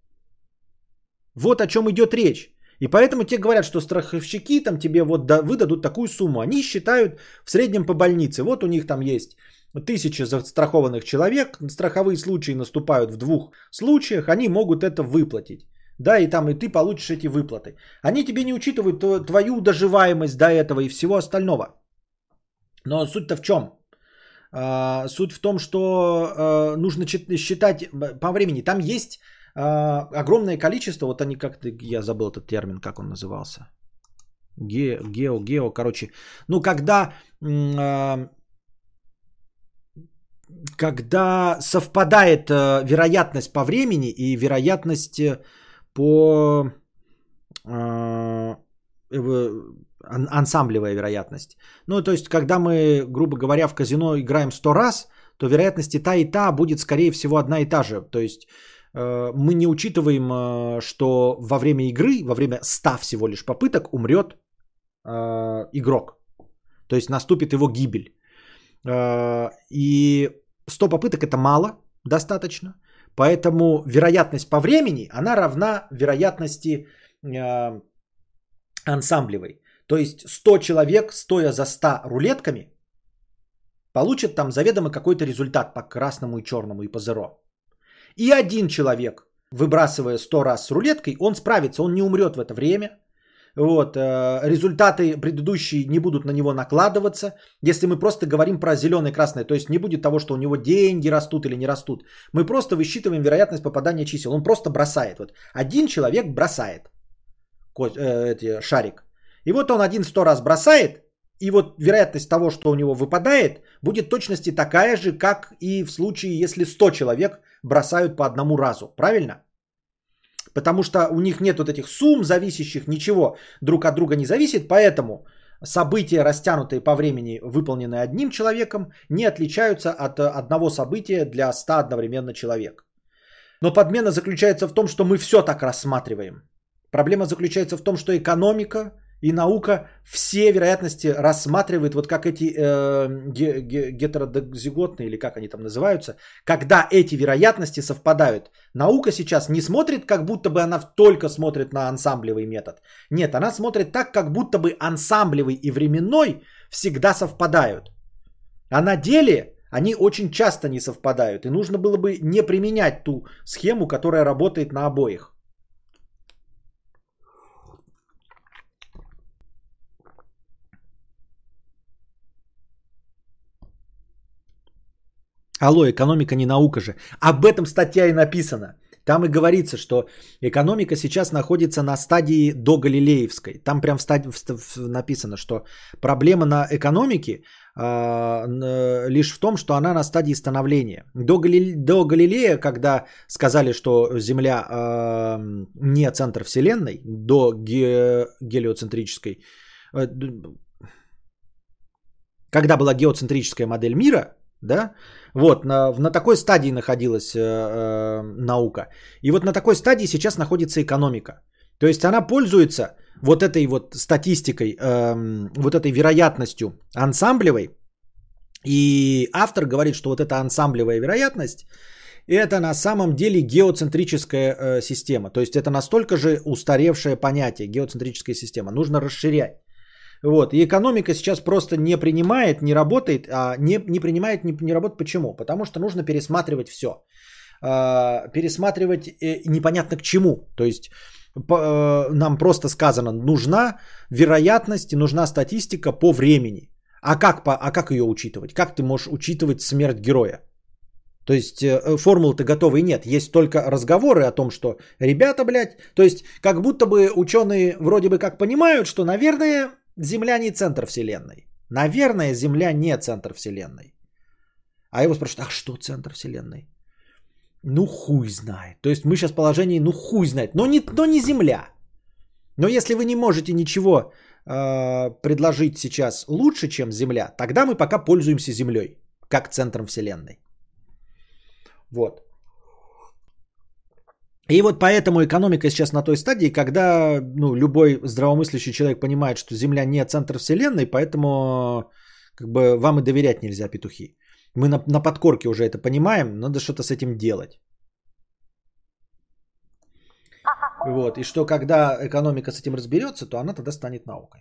Вот о чем идет речь. И поэтому те говорят, что страховщики там тебе вот да, выдадут такую сумму. Они считают в среднем по больнице. Вот у них там есть тысяча застрахованных человек. Страховые случаи наступают в двух случаях. Они могут это выплатить. Да, и там и ты получишь эти выплаты. Они тебе не учитывают твою доживаемость до этого и всего остального. Но суть-то в чем? А, суть в том, что а, нужно считать по времени. Там есть огромное количество, вот они как-то, я забыл этот термин, как он назывался. Ге, гео, гео, короче. Ну, когда, когда совпадает э, вероятность по времени и вероятность э, по ансамблевая вероятность. Ну, то есть, когда мы, грубо говоря, в казино играем 100 раз, то вероятность и та, и та будет, скорее всего, одна и та же. То есть, э, мы не учитываем, э, что во время игры, во время 100 всего лишь попыток умрет э, игрок. То есть, наступит его гибель. И 100 попыток это мало, достаточно. Поэтому вероятность по времени, она равна вероятности ансамблевой. То есть 100 человек, стоя за 100 рулетками, получат там заведомо какой-то результат по красному и черному и по зеро. И один человек, выбрасывая 100 раз с рулеткой, он справится, он не умрет в это время. Вот, э, результаты предыдущие не будут на него накладываться, если мы просто говорим про зеленое и красное. То есть не будет того, что у него деньги растут или не растут. Мы просто высчитываем вероятность попадания чисел. Он просто бросает. Вот один человек бросает э, шарик. И вот он один сто раз бросает, и вот вероятность того, что у него выпадает, будет точности такая же, как и в случае, если 100 человек бросают по одному разу. Правильно? Потому что у них нет вот этих сумм зависящих, ничего друг от друга не зависит, поэтому события, растянутые по времени, выполненные одним человеком, не отличаются от одного события для 100 одновременно человек. Но подмена заключается в том, что мы все так рассматриваем. Проблема заключается в том, что экономика и наука все вероятности рассматривает, вот как эти э, ге- ге- гетерозиготные, или как они там называются, когда эти вероятности совпадают. Наука сейчас не смотрит, как будто бы она только смотрит на ансамблевый метод. Нет, она смотрит так, как будто бы ансамблевый и временной всегда совпадают. А на деле они очень часто не совпадают. И нужно было бы не применять ту схему, которая работает на обоих. Алло, экономика не наука же. Об этом статья и написана. Там и говорится, что экономика сейчас находится на стадии до Галилеевской. Там прям в стадии, в, написано, что проблема на экономике э, лишь в том, что она на стадии становления. До, Гали, до Галилея, когда сказали, что Земля э, не центр Вселенной, до ге, гелиоцентрической, э, когда была геоцентрическая модель мира, да, вот, на, на такой стадии находилась э, э, наука. И вот на такой стадии сейчас находится экономика. То есть она пользуется вот этой вот статистикой, э, вот этой вероятностью ансамблевой. И автор говорит, что вот эта ансамблевая вероятность, это на самом деле геоцентрическая э, система. То есть это настолько же устаревшее понятие, геоцентрическая система. Нужно расширять. Вот. И экономика сейчас просто не принимает, не работает, а не, не принимает, не, не работает. Почему? Потому что нужно пересматривать все. А, пересматривать э, непонятно к чему. То есть э, нам просто сказано, нужна вероятность, нужна статистика по времени. А как, по, а как ее учитывать? Как ты можешь учитывать смерть героя? То есть э, формулы-то готовые нет. Есть только разговоры о том, что ребята, блядь, то есть как будто бы ученые вроде бы как понимают, что, наверное, Земля не центр Вселенной. Наверное, Земля не центр Вселенной. А его спрашивают, а что центр Вселенной? Ну хуй знает. То есть мы сейчас в положении, ну хуй знает. Но не, но не Земля. Но если вы не можете ничего э, предложить сейчас лучше, чем Земля, тогда мы пока пользуемся Землей, как центром Вселенной. Вот. И вот поэтому экономика сейчас на той стадии, когда ну, любой здравомыслящий человек понимает, что Земля не центр Вселенной, поэтому как бы вам и доверять нельзя, петухи. Мы на, на подкорке уже это понимаем, надо что-то с этим делать. Вот, и что когда экономика с этим разберется, то она тогда станет наукой.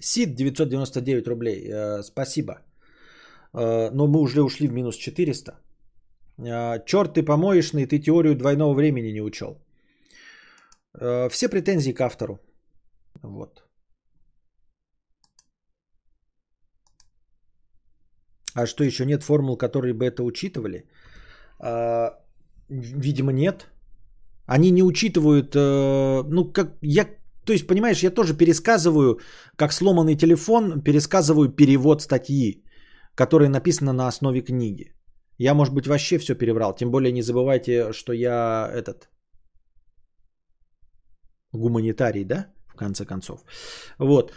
Сид 999 рублей, э, спасибо. Э, но мы уже ушли в минус 400. Э, черт ты помоечный, ты теорию двойного времени не учел. Э, все претензии к автору. Вот. А что еще нет формул, которые бы это учитывали? А, видимо, нет. Они не учитывают, э, ну, как я, то есть, понимаешь, я тоже пересказываю, как сломанный телефон, пересказываю перевод статьи, которая написана на основе книги. Я, может быть, вообще все переврал. Тем более не забывайте, что я этот гуманитарий, да, в конце концов. Вот.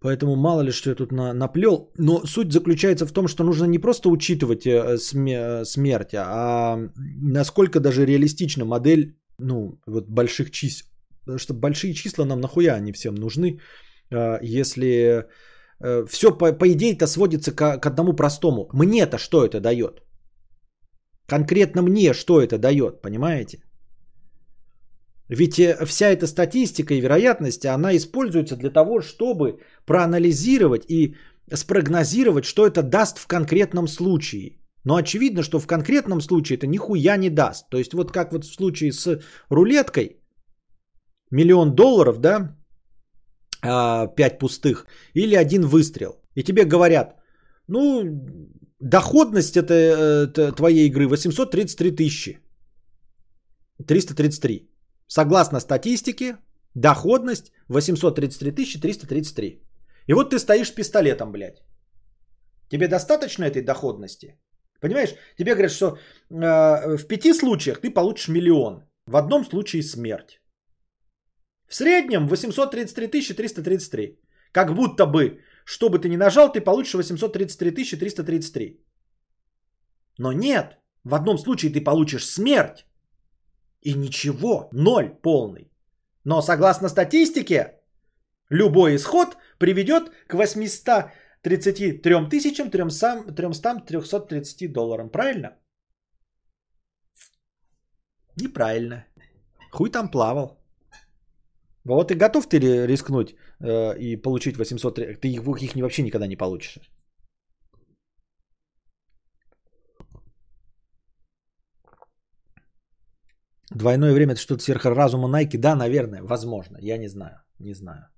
Поэтому мало ли что я тут на, наплел. Но суть заключается в том, что нужно не просто учитывать э, сме, смерть, а насколько даже реалистична модель ну, вот больших чисел. Потому что большие числа нам нахуя они всем нужны, э, если э, все по, по идее-то сводится к, к одному простому. Мне-то что это дает? Конкретно мне что это дает, понимаете? Ведь э, вся эта статистика и вероятность, она используется для того, чтобы проанализировать и спрогнозировать, что это даст в конкретном случае. Но очевидно, что в конкретном случае это нихуя не даст. То есть вот как вот в случае с рулеткой, миллион долларов, да, а, пять пустых, или один выстрел. И тебе говорят, ну, доходность это, это твоей игры 833 тысячи. 333. Согласно статистике, доходность 833 333. И вот ты стоишь с пистолетом, блядь. Тебе достаточно этой доходности? Понимаешь, тебе говорят, что э, в пяти случаях ты получишь миллион. В одном случае смерть. В среднем 833 333. Как будто бы, что бы ты ни нажал, ты получишь 833 333. Но нет, в одном случае ты получишь смерть. И ничего, ноль полный. Но согласно статистике, любой исход приведет к 833 330 долларам. Правильно? Неправильно. Хуй там плавал. Вот ты готов ты рискнуть э, и получить 800... Ты их, их вообще никогда не получишь. Двойное время это что-то сверхразума Найки? Да, наверное, возможно. Я не знаю. Не знаю.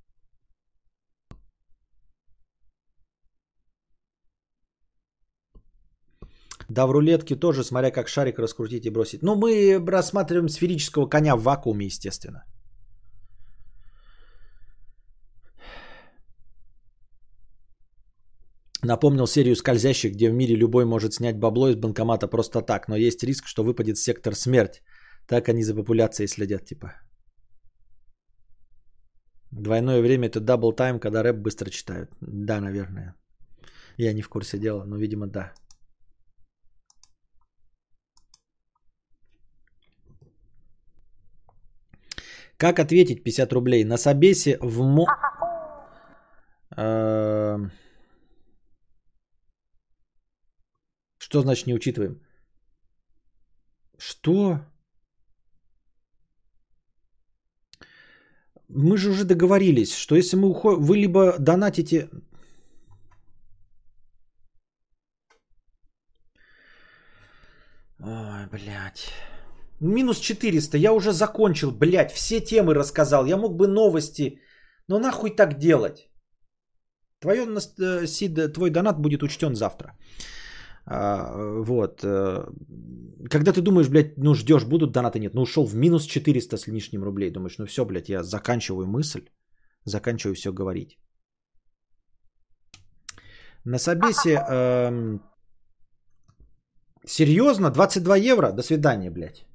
Да, в рулетке тоже, смотря как шарик раскрутить и бросить. Но мы рассматриваем сферического коня в вакууме, естественно. Напомнил серию скользящих, где в мире любой может снять бабло из банкомата просто так, но есть риск, что выпадет сектор смерть. Так они за популяцией следят, типа. Двойное время это double time, когда рэп быстро читают. Да, наверное. Я не в курсе дела, но, видимо, да. Как ответить 50 рублей? На собесе в мо... Эм. Что значит не учитываем? Что? мы же уже договорились, что если мы уходим, вы либо донатите... Ой, блядь. Минус 400, я уже закончил, блядь, все темы рассказал. Я мог бы новости, но нахуй так делать. Твое, э, Сид, твой донат будет учтен завтра. А, вот. Э, когда ты думаешь, блядь, ну ждешь, будут донаты, нет. Ну ушел в минус 400 с лишним рублей. Думаешь, ну все, блядь, я заканчиваю мысль. Заканчиваю все говорить. На собесе... Эм, серьезно? 22 евро? До свидания, блядь.